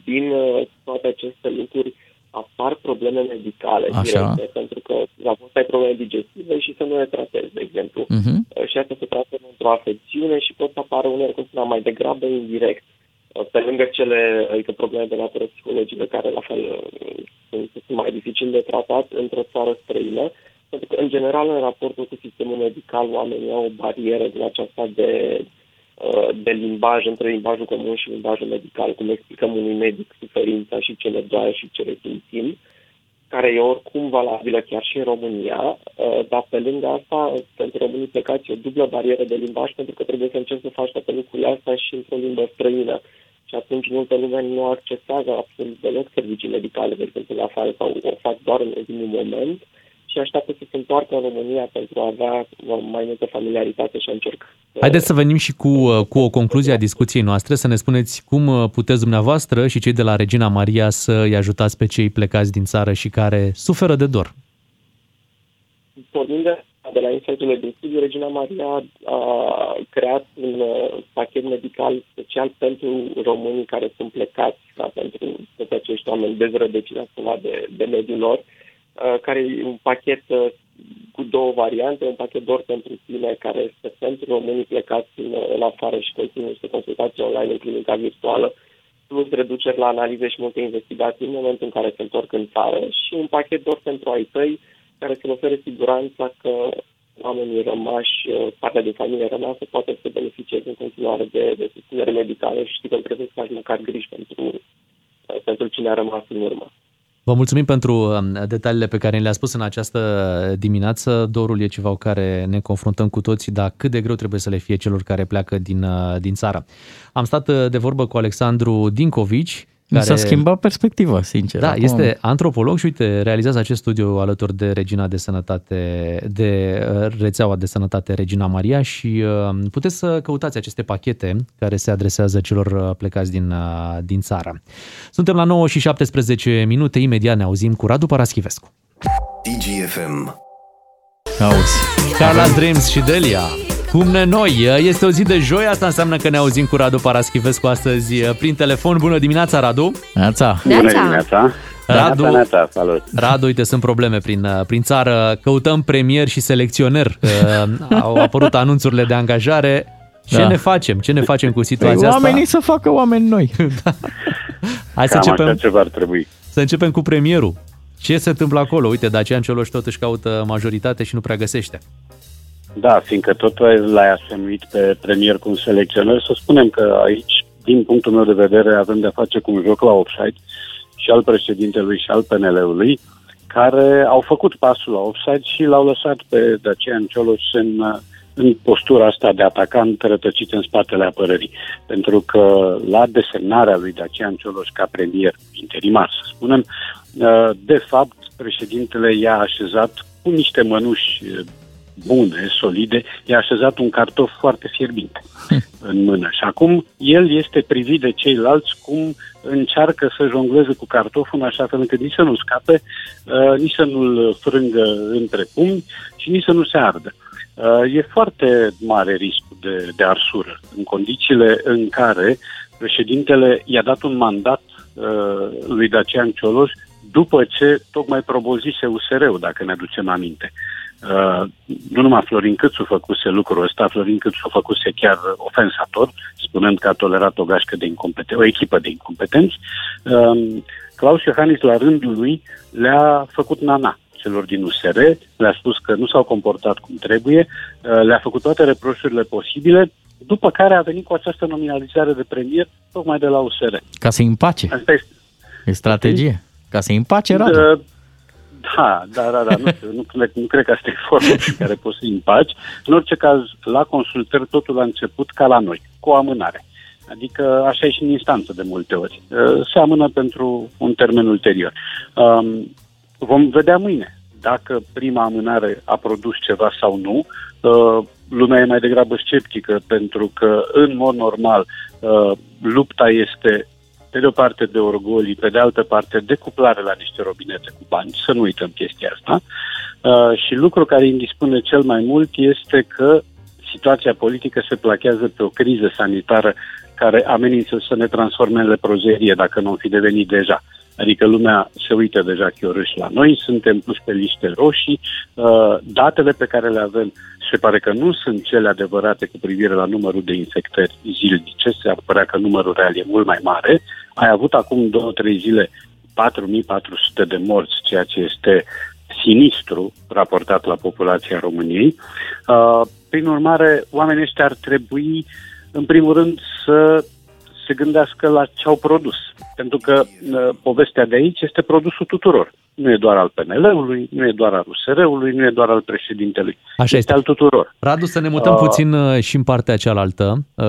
Speaker 18: din uh, toate aceste lucruri apar probleme medicale
Speaker 4: Așa.
Speaker 18: directe, pentru că la fost ai probleme digestive și să nu le tratezi, de exemplu.
Speaker 4: Mhm.
Speaker 18: Uh, Și asta se tratează într-o afecțiune și pot să apară uneori, cum spuneam, mai degrabă indirect. Uh, Pe lângă cele, adică probleme de natură psihologică, care la fel uh, sunt, sunt mai dificil de tratat într-o țară străină, pentru că, în general, în raportul cu sistemul medical, oamenii au o barieră din aceasta de, uh, de limbaj, între limbajul comun și limbajul medical, cum explicăm unui medic suferința și ce ne doare și ce resimțim, care e oricum valabilă chiar și în România, uh, dar pe lângă asta, pentru românii plecați, e o dublă barieră de limbaj, pentru că trebuie să încerci să faci toate lucrurile astea și într-o limbă străină. Și atunci multă lume nu accesează absolut deloc servicii medicale, de exemplu, la afară, sau o fac doar în ultimul moment și așteaptă să se întoarcă în România pentru a avea uh, mai multă familiaritate și a încerca.
Speaker 2: Haideți să venim și cu, uh, cu o concluzie a discuției noastre, să ne spuneți cum uh, puteți dumneavoastră și cei de la Regina Maria să îi ajutați pe cei plecați din țară și care suferă de dor.
Speaker 18: pornind de, de la insighturile din studiu, Regina Maria a creat un uh, pachet medical special pentru românii care sunt plecați, da, pentru toți acești oameni dezrădăcinați cumva de, de mediul lor, uh, care e un pachet uh, cu două variante, un pachet doar pentru tine, care este pentru românii plecați în, în afară și conține niște consultații online în clinica virtuală, plus reduceri la analize și multe investigații în momentul în care se întorc în țară și un pachet doar pentru ai tăi, care să le ofere siguranța că oamenii rămași, uh, partea din familie rămasă, poate să beneficieze în continuare de, de susținere medicală și știi că trebuie să faci măcar griji pentru, uh, pentru cine a rămas în urmă.
Speaker 2: Vă mulțumim pentru uh, detaliile pe care le-a spus în această dimineață. Dorul e ceva cu care ne confruntăm cu toții, dar cât de greu trebuie să le fie celor care pleacă din, uh, din țară. Am stat uh, de vorbă cu Alexandru Dincovici,
Speaker 4: Care... S-a schimbat perspectiva, sincer.
Speaker 2: Da,
Speaker 4: Acum-
Speaker 2: este antropolog și uite, realizează acest studiu alături de Regina de Sănătate, de uh, rețeaua de sănătate Regina Maria și uh, puteți să căutați aceste pachete care se adresează celor uh, plecați din, uh, din țară. Suntem la 9 și 17 minute, imediat ne auzim cu Radu Paraschivescu.
Speaker 12: DGFM.
Speaker 2: Auzi. Carla Dreams și Delia. Cum ne noi, este o zi de joi, asta înseamnă că ne auzim cu Radu Paraschivescu astăzi uh, prin telefon. Bună dimineața, Radu!
Speaker 4: Neața!
Speaker 13: Bună dimineața!
Speaker 2: Radu,
Speaker 13: Neața, neața, salut!
Speaker 2: Radu, uite, sunt probleme prin, uh, prin țară. Căutăm premier și selecționer. Uh, Au apărut anunțurile de angajare. Ce
Speaker 4: Da.
Speaker 2: ne facem? Ce ne facem cu situația
Speaker 4: Păi,
Speaker 2: asta?
Speaker 4: oamenii să facă oameni noi.
Speaker 2: Hai să
Speaker 7: Cam
Speaker 2: începem,
Speaker 7: așa ceva ar trebui.
Speaker 2: să începem cu premierul. Ce se întâmplă acolo? Uite, Dacian Cioloș tot își caută majoritate și nu prea găsește.
Speaker 13: Da, fiindcă tot l-ai asemuit pe premier cum selecționer, să spunem că aici, din punctul meu de vedere, avem de-a face cu un joc la offside și al președintelui și al PNL-ului, care au făcut pasul la offside și l-au lăsat pe Dacian Cioloș în, în postura asta de atacant rătăcit în spatele apărării. Pentru că la desemnarea lui Dacian Cioloș ca premier interimar, să spunem, uh, de fapt, președintele i-a așezat cu niște mănuși uh, bune, solide, i-a așezat un cartof foarte fierbinte în mână. Și acum el este privit de ceilalți cum încearcă să jongleze cu cartoful în așa fel încât nici să nu scape, uh, nici să nu-l frângă între pumni și nici să nu se ardă. Uh, e foarte mare riscul de, de arsură în condițiile în care președintele i-a dat un mandat uh, lui Dacian Cioloș după ce tocmai probozise USR-ul, dacă ne aducem aminte. Uh, nu numai Florin Câțu făcuse lucrul ăsta, Florin Câțu a făcuse chiar ofensator, spunând că a tolerat o gașcă de incompetenți, o echipă de incompetenți. Uh, Claus Iohannis, la rândul lui, le-a făcut nana celor din USR, le-a spus că nu s-au comportat cum trebuie, uh, le-a făcut toate reproșurile posibile, după care a venit cu această nominalizare de premier tocmai de la USR.
Speaker 4: Ca să-i împace.
Speaker 13: Asta este
Speaker 4: E strategie. Ca să-i împace Radu.
Speaker 13: Uh, Da, da, da, da. Nu, știu, nu, cred, nu cred că asta e forma pe care poți să împaci. În orice caz, la consultări totul a început ca la noi, cu o amânare. Adică așa e și în instanță de multe ori. Uh, Se amână pentru un termen ulterior. Um, Vom vedea mâine dacă prima amânare a produs ceva sau nu. Uh, Lumea e mai degrabă sceptică pentru că, în mod normal, uh, lupta este pe de o parte de orgolii, pe de altă parte de cuplare la niște robinete cu bani, să nu uităm chestia asta. Uh, și lucru care îi dispune cel mai mult este că situația politică se plachează pe o criză sanitară care amenință să ne transforme în leprozerie dacă nu am fi devenit deja. Adică lumea se uită deja chiorâși la noi, suntem puși pe liste roșii, uh, datele pe care le avem se pare că nu sunt cele adevărate cu privire la numărul de infectări zilnice, se ar părea că numărul real e mult mai mare. Ai avut acum două, trei zile 4400 de morți, ceea ce este sinistru raportat la populația României. Uh, Prin urmare, oamenii ăștia ar trebui, în primul rând, să se gândească la ce au produs. Pentru că uh, povestea de aici este produsul tuturor. Nu e doar al PNL-ului, nu e doar al USR-ului, nu e doar al președintelui.
Speaker 2: Așa este.
Speaker 13: al tuturor.
Speaker 2: Radu, să ne mutăm
Speaker 13: Uh,
Speaker 2: puțin uh, și în partea cealaltă, uh,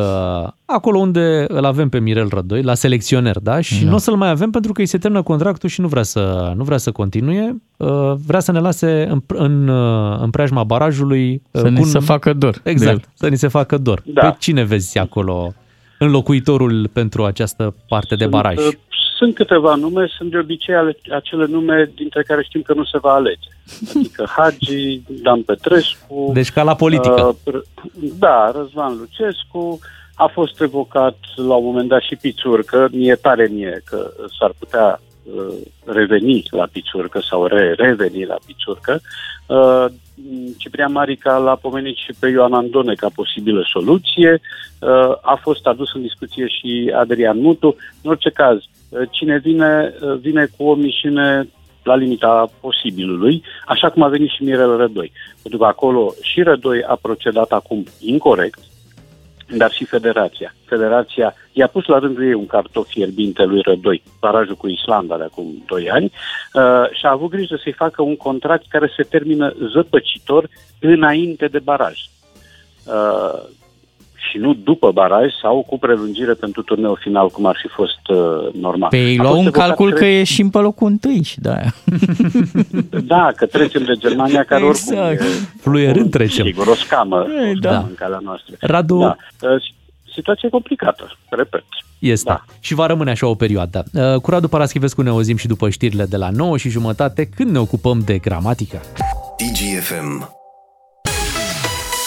Speaker 2: acolo unde îl avem pe Mirel Rădoi, la selecționer, da? Și
Speaker 4: Da.
Speaker 2: nu o să-l mai avem pentru că îi se termină contractul și nu vrea să, nu vrea să continue, uh, vrea să ne lase în, în, uh, în preajma barajului. uh,
Speaker 4: Să ni
Speaker 2: cu un-
Speaker 4: se facă dor de
Speaker 2: Exact,
Speaker 4: el.
Speaker 2: să ni se facă dor.
Speaker 13: Da.
Speaker 2: Pe cine vezi acolo înlocuitorul pentru această parte de baraj?
Speaker 13: Sunt, uh, sunt câteva nume, sunt de obicei ale, acele nume dintre care știm că nu se va alege. Adică Hagi, Dan Petrescu...
Speaker 2: Deci ca la politică.
Speaker 13: Uh, R- da, Răzvan Lucescu, a fost evocat la un moment dat și Pițurcă, mie tare mie că s-ar putea uh, reveni la Pițurcă sau re-reveni la Pițurcă. Uh, Ciprian Marica l-a pomenit și pe Ioan Andone ca posibilă soluție. Uh, a fost adus în discuție și Adrian Mutu. În orice caz, uh, cine vine, uh, vine cu o misiune la limita posibilului, așa cum a venit și Mirel Rădoi. Pentru că acolo și Rădoi a procedat acum incorrect, dar și Federația. Federația i-a pus la rândul ei un cartof fierbinte lui Rădoi, barajul cu Islanda de acum 2 ani, uh, și a avut grijă să-i facă un contract care se termină zăpăcitor înainte de baraj. Uh, și nu după baraj sau cu prelungire pentru turneul final, cum ar fi fost uh, normal.
Speaker 4: Pe ei
Speaker 13: A
Speaker 4: luau
Speaker 13: fost
Speaker 4: un
Speaker 13: evocat
Speaker 4: calcul că
Speaker 13: cred-
Speaker 4: ieșim pe locul întâi și de-aia.
Speaker 13: Da, că trecem de Germania, care oricum
Speaker 4: Exact.
Speaker 13: e,
Speaker 2: Fluierând trecem.
Speaker 13: sigur, o scamă, o scamă
Speaker 2: Da.
Speaker 13: în calea noastră.
Speaker 2: Radu,
Speaker 13: Da. Uh, Situație complicată, repet.
Speaker 2: Este. Da. Și va rămâne așa o perioadă. Uh, Cu Radu Paraschivescu ne auzim și după știrile de la 9 și jumătate când ne ocupăm de gramatică.
Speaker 12: DGFM.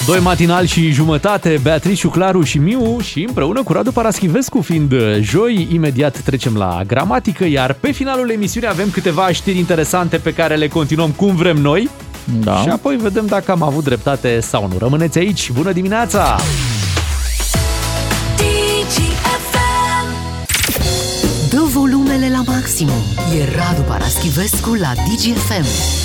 Speaker 2: Doi matinal și jumătate, Beatrice, Claru și Miu și împreună cu Radu Paraschivescu fiind joi, imediat trecem la gramatică, iar pe finalul emisiunii avem câteva știri interesante pe care le continuăm cum vrem noi
Speaker 4: da.
Speaker 2: și apoi vedem dacă am avut dreptate sau nu. Rămâneți aici, bună dimineața!
Speaker 1: Dă volumele la maximum. E Radu Paraschivescu la DGFM.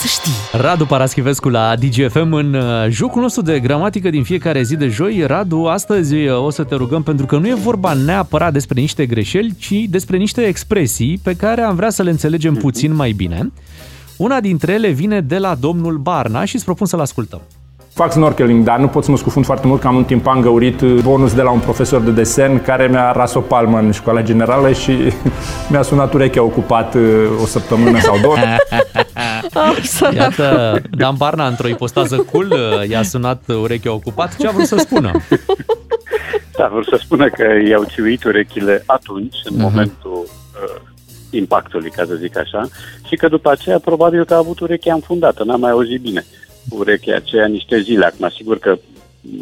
Speaker 1: Ca să știi.
Speaker 2: Radu Paraschivescu la DGFM în uh, jocul nostru de gramatică din fiecare zi de joi. Radu, astăzi uh, o să te rugăm pentru că nu e vorba neapărat despre niște greșeli, ci despre niște expresii pe care am vrea să le înțelegem puțin mai bine. Una dintre ele vine de la domnul Barna și îți propun să-l ascultăm.
Speaker 19: Fac snorkeling, dar nu pot să mă scufund foarte mult, că am un timpan găurit bonus de la un profesor de desen care mi-a ras o palmă în școala generală și mi-a sunat urechea ocupat uh, o săptămână sau două.
Speaker 2: Iată, Dan Barna, într-o ipostază cool, uh, i-a sunat urechea ocupat. Ce a vrut să spună?
Speaker 13: Da, vreau să spună că i-au ciuit urechile atunci, în
Speaker 2: Mhm.
Speaker 13: momentul uh, impactului, ca să zic așa, și că după aceea probabil că a avut urechea înfundată, n-a mai auzit bine urechea aceea niște zile. Acum, sigur că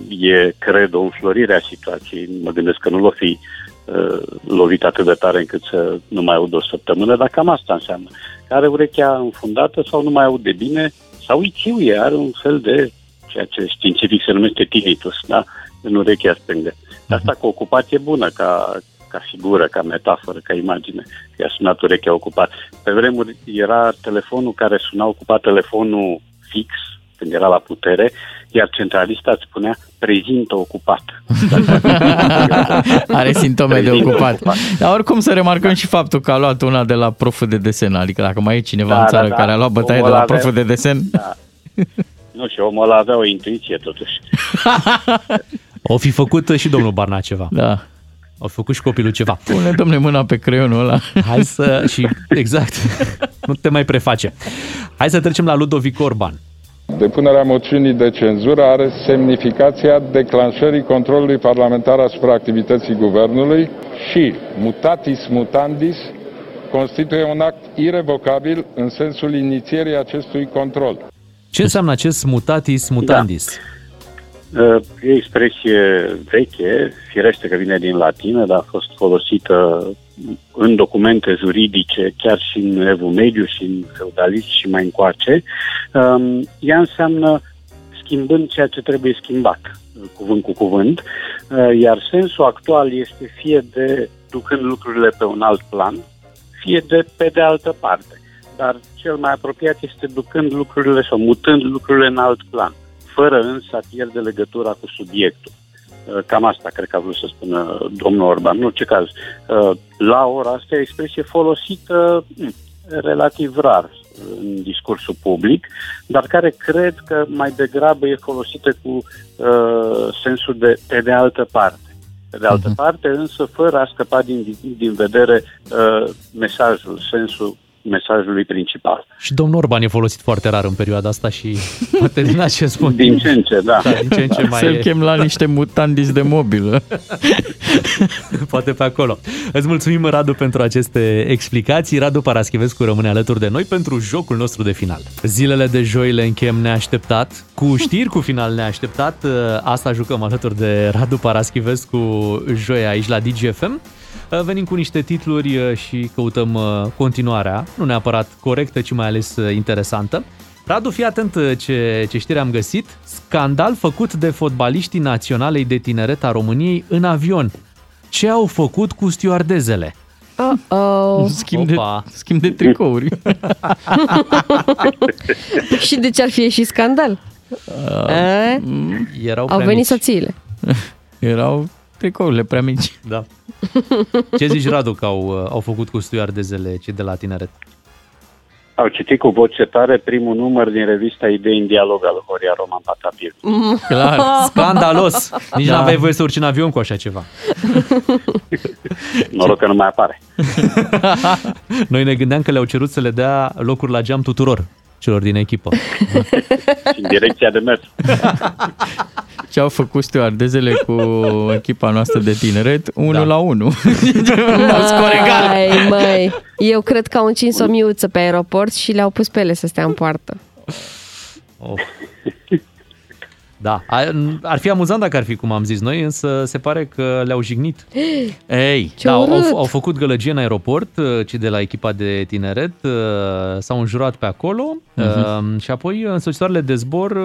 Speaker 13: e, cred, o înflorire a situației. Mă gândesc că nu l-o fi uh, lovit atât de tare încât să nu mai aud o săptămână, dar cam asta înseamnă. Că are urechea înfundată sau nu mai aude bine sau îi țiuie, are un fel de ceea ce științific se numește tinnitus, da? în urechea stângă. De asta cu ocupație bună, ca, ca figură, ca metaforă, ca imagine. că I-a sunat urechea ocupat. Pe vremuri era telefonul care suna ocupat telefonul fix, când era la putere, iar centralista îți spunea prezintă ocupat.
Speaker 4: Are simptome de
Speaker 13: Prezintă
Speaker 4: ocupat. Dar oricum să remarcăm și faptul că a luat una de la proful de desen. Adică dacă mai e cineva
Speaker 13: Da,
Speaker 4: în
Speaker 13: da,
Speaker 4: țară
Speaker 13: da.
Speaker 4: care a luat bătaie de
Speaker 13: Omul
Speaker 4: la
Speaker 13: avea-
Speaker 4: proful de desen,
Speaker 13: Da. Nu știu, omul ăla avea o intuiție totuși.
Speaker 2: O fi făcut și domnul Barna ceva.
Speaker 4: Da.
Speaker 2: O fi făcut și copilul ceva.
Speaker 4: pune domne mâna pe creionul ăla.
Speaker 2: Hai să... și exact. nu te mai preface. Hai să trecem la Ludovic Orban.
Speaker 20: Depunerea moțiunii de cenzură are semnificația declanșării controlului parlamentar asupra activității guvernului și, mutatis mutandis, constituie un act irevocabil în sensul inițierii acestui control.
Speaker 2: Ce înseamnă acest mutatis mutandis?
Speaker 13: Uh, E o expresie veche, firește că vine din latină, dar a fost folosită în documente juridice, chiar și în Evul Mediu și în feudalism și mai încoace. Um, Ea înseamnă schimbând ceea ce trebuie schimbat, cuvânt cu cuvânt, uh, iar sensul actual este fie de ducând lucrurile pe un alt plan, fie de pe de altă parte. Dar cel mai apropiat este ducând lucrurile sau mutând lucrurile în alt plan, fără însă a pierde legătura cu subiectul. Uh, Cam asta cred că a vrut să spună domnul Orban. În orice caz, uh, la ora asta e o expresie folosită mm, relativ rar în discursul public, dar care cred că mai degrabă e folosită cu uh, sensul de pe de altă parte. Pe de altă parte, însă, fără a scăpa din, din vedere uh, mesajul, sensul mesajului principal.
Speaker 2: Și domnul Orban e folosit foarte rar în perioada asta și poate din acest motiv.
Speaker 13: Din ce în ce, da.
Speaker 2: da din ce în ce mai
Speaker 4: Să-l
Speaker 2: e.
Speaker 4: chem la niște mutandis de mobilă.
Speaker 2: Poate pe acolo. Îți mulțumim, Radu, pentru aceste explicații. Radu Paraschivescu rămâne alături de noi pentru jocul nostru de final. Zilele de joi le închem neașteptat, cu știri cu final neașteptat. Asta jucăm alături de Radu Paraschivescu joi aici la DGFM. Venim cu niște titluri și căutăm uh, continuarea, nu neapărat corectă, ci mai ales uh, interesantă. Radu, fii atent uh, ce, ce știri am găsit. Scandal făcut de fotbaliștii naționalei de tineret a României în avion. Ce au făcut cu stewardezele?
Speaker 3: Uh-oh.
Speaker 4: Schimb de,
Speaker 2: Opa.
Speaker 4: schimb de tricouri.
Speaker 3: și de ce ar fi ieșit scandal? Eh?
Speaker 2: Erau
Speaker 3: Au
Speaker 2: prea
Speaker 3: venit
Speaker 2: mici.
Speaker 3: soțiile.
Speaker 4: Erau tricourile prea mici.
Speaker 2: Da. Ce zici, Radu, că au, uh, au făcut cu stewardezele cei de la tineret?
Speaker 13: Au citit cu voce tare primul număr din revista Idei în dialog al Horia Roman Patapir.
Speaker 2: Clar, scandalos! Nici
Speaker 13: Da.
Speaker 2: da. n-aveai voie să urci în avion cu așa ceva.
Speaker 13: Noroc că nu mai apare.
Speaker 2: Noi ne gândeam că le-au cerut să le dea locuri la geam tuturor celor din echipă.
Speaker 13: Și în direcția de mers.
Speaker 4: Ce au făcut stewardezele cu echipa noastră de tineret? Unul da. la unul.
Speaker 3: Ai, măi. Eu cred că au încins o miuță pe aeroport și le-au pus pe ele să stea în poartă.
Speaker 2: Of. Da, ar, ar fi amuzant dacă ar fi cum am zis noi, însă se pare că le-au jignit.
Speaker 4: Ei,
Speaker 3: Ce
Speaker 2: da, au,
Speaker 3: urât!
Speaker 2: au făcut gălăgie în aeroport, uh, cei de la echipa de tineret, uh, s-au înjurat pe acolo
Speaker 4: Mhm.
Speaker 2: uh, și apoi însoțitoarele de zbor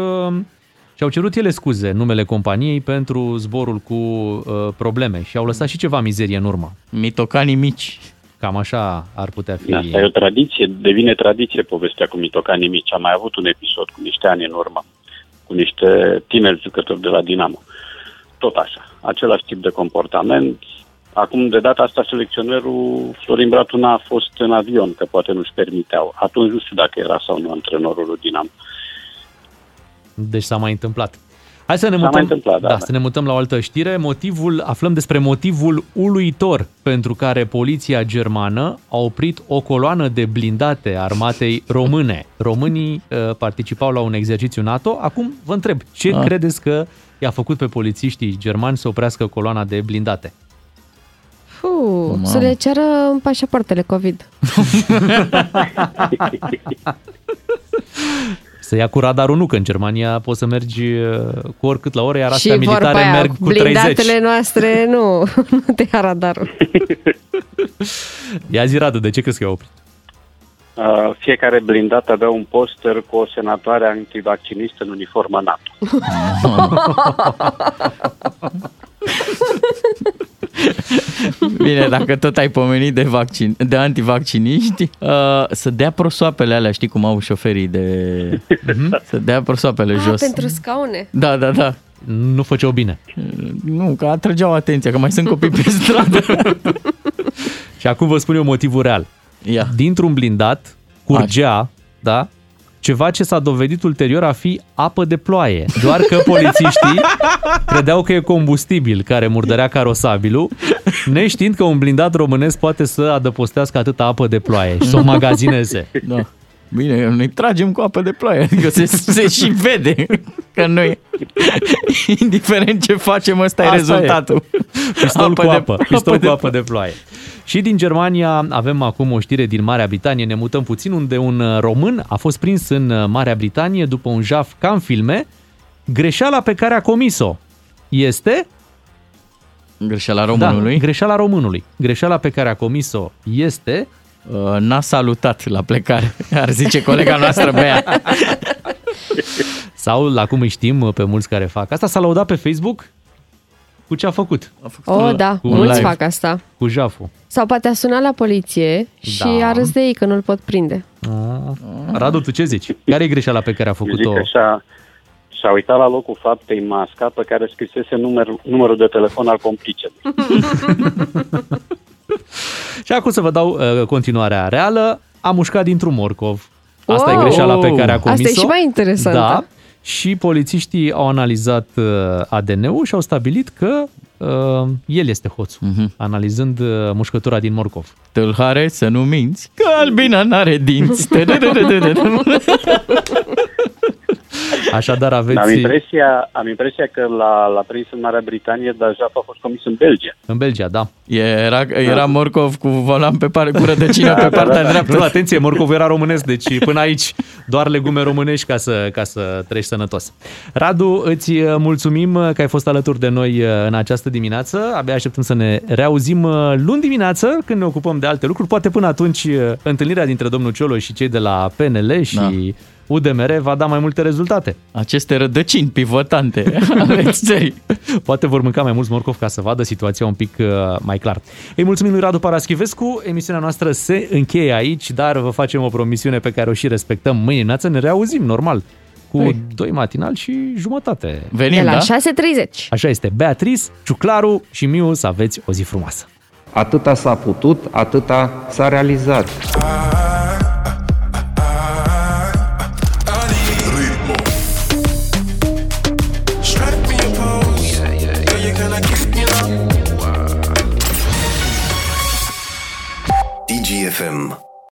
Speaker 2: uh, și-au cerut ele scuze, numele companiei, pentru zborul cu uh, probleme și au lăsat și ceva mizerie în urmă.
Speaker 4: Mitocanii mici.
Speaker 2: Cam așa ar putea fi.
Speaker 13: Asta e o tradiție, devine tradiție povestea cu mitocanii mici. Am mai avut un episod cu niște ani în urmă, cu niște tineri jucători de la Dinamo. Tot așa, același tip de comportament. Acum, de data asta, selecționerul Florin Bratuna a fost în avion, că poate nu-și permiteau. Atunci nu știu dacă era sau nu antrenorul lui Dinamo.
Speaker 2: Deci s-a mai întâmplat. Hai să ne
Speaker 13: S-a
Speaker 2: mutăm,
Speaker 13: mai întâmplat, da,
Speaker 2: da,
Speaker 13: da.
Speaker 2: să ne mutăm la o altă știre. Motivul, aflăm despre motivul uluitor pentru care poliția germană a oprit o coloană de blindate armatei române. Românii uh, participau la un exercițiu NATO. Acum vă întreb, ce
Speaker 4: Ah.
Speaker 2: credeți că i-a făcut pe polițiștii germani să oprească coloana de blindate?
Speaker 3: Fu, să le ceară pașapoartele COVID.
Speaker 2: Să ia cu radarul nu, că în Germania poți să mergi uh, cu oricât la ore, iar astea
Speaker 3: și vorba
Speaker 2: militare
Speaker 3: aia,
Speaker 2: merg cu
Speaker 3: blindatele
Speaker 2: 30.
Speaker 3: noastre nu, nu te ia radarul.
Speaker 2: Ia zi, Radu, de ce crezi că i-a oprit?
Speaker 13: Uh, fiecare blindat avea un poster cu o senatoare antivaccinistă în uniformă NATO.
Speaker 4: Bine, dacă tot ai pomenit de, vaccin, de antivacciniști, uh, să dea prosoapele alea, știi cum au șoferii de... să dea prosoapele
Speaker 3: Ah,
Speaker 4: jos.
Speaker 3: pentru scaune.
Speaker 4: Da, da, da.
Speaker 2: Nu făceau bine.
Speaker 4: Nu, că atrăgeau atenția, că mai sunt copii pe stradă.
Speaker 2: Și acum vă spun eu motivul real.
Speaker 4: Ia.
Speaker 2: Dintr-un blindat curgea, da, ceva ce s-a dovedit ulterior a fi apă de ploaie. Doar că polițiștii credeau că e combustibil care murdărea carosabilul, neștiind că un blindat românesc poate să adăpostească atâta apă de ploaie și să o magazineze.
Speaker 4: Da. Bine, noi tragem cu apă de ploaie, adică se, se și vede că noi, indiferent ce facem, ăsta e
Speaker 2: Asta
Speaker 4: rezultatul.
Speaker 2: E. Pistol cu
Speaker 4: de-
Speaker 2: apă, pistol
Speaker 4: de
Speaker 2: cu apă de ploaie. Și din Germania avem acum o știre din Marea Britanie, ne mutăm puțin, unde un uh, român a fost prins în uh, Marea Britanie după un jaf ca în filme. Greșeala pe care a comis-o este...
Speaker 4: Greșeala românului?
Speaker 2: Da, greșeala românului. Greșeala pe care a comis-o este...
Speaker 4: Uh, n-a salutat la plecare, ar zice colega noastră Bea.
Speaker 2: Sau, la cum îi știm uh, pe mulți care fac asta, s-a laudat pe Facebook cu ce a făcut. A făcut
Speaker 3: Oh, da,
Speaker 2: cu
Speaker 3: mulți
Speaker 2: live,
Speaker 3: fac asta.
Speaker 2: Cu jaful.
Speaker 3: Sau poate a sunat la poliție și
Speaker 2: Da.
Speaker 3: a râs de ei că nu-l pot prinde.
Speaker 2: Radu, tu ce zici? Care e greșeala pe care a
Speaker 13: Eu zic
Speaker 2: făcut-o?
Speaker 13: că și-a, și-a uitat la locul faptei masca pe care scrisese număr, numărul de telefon al complicelui.
Speaker 2: Și acum să vă dau uh, continuarea reală. A mușcat dintr-un morcov. Asta
Speaker 3: Wow!
Speaker 2: e greșeala pe care a
Speaker 3: Asta
Speaker 2: comis-o.
Speaker 3: e și mai interesantă.
Speaker 2: Da. Și polițiștii au analizat uh, ADN-ul și au stabilit că uh, el este hoțul,
Speaker 4: Mhm.
Speaker 2: analizând uh, mușcătura din morcov.
Speaker 4: Tâlhare, să nu minți, că albina n-are dinți.
Speaker 2: Așadar aveți...
Speaker 13: Am impresia, am impresia că la, la prins în Marea Britanie, dar jaf a fost comis în Belgia.
Speaker 2: În Belgia, da.
Speaker 4: Era, era morcov cu volan pe par, cu rădăcină
Speaker 13: Da,
Speaker 4: pe
Speaker 13: da,
Speaker 4: partea
Speaker 13: da, da.
Speaker 4: dreaptă.
Speaker 2: Nu, atenție, morcov era românesc, deci până aici doar legume românești ca să, ca să treci sănătos. Radu, îți uh, mulțumim că ai fost alături de noi uh, în această dimineață. Abia așteptăm să ne reauzim uh, luni dimineață când ne ocupăm de alte lucruri. Poate până atunci uh, întâlnirea dintre domnul Cioloș și cei de la PNL și
Speaker 4: Da.
Speaker 2: UDMR va da mai multe rezultate.
Speaker 4: Aceste rădăcini pivotante ale țării.
Speaker 2: Poate vor mânca mai mulți morcov ca să vadă situația un pic uh, mai clar. Îi mulțumim lui Radu Paraschivescu. Emisiunea noastră se încheie aici, dar vă facem o promisiune pe care o și respectăm. Mâine dimineață ne reauzim, normal, cu
Speaker 4: Păi.
Speaker 2: doi matinal și jumătate.
Speaker 3: de la 6.30.
Speaker 2: Așa este. Beatrice, Ciuclaru și Miu să aveți o zi frumoasă.
Speaker 9: Atâta s-a putut, atâta s-a realizat.
Speaker 17: Strike know.
Speaker 12: DGFM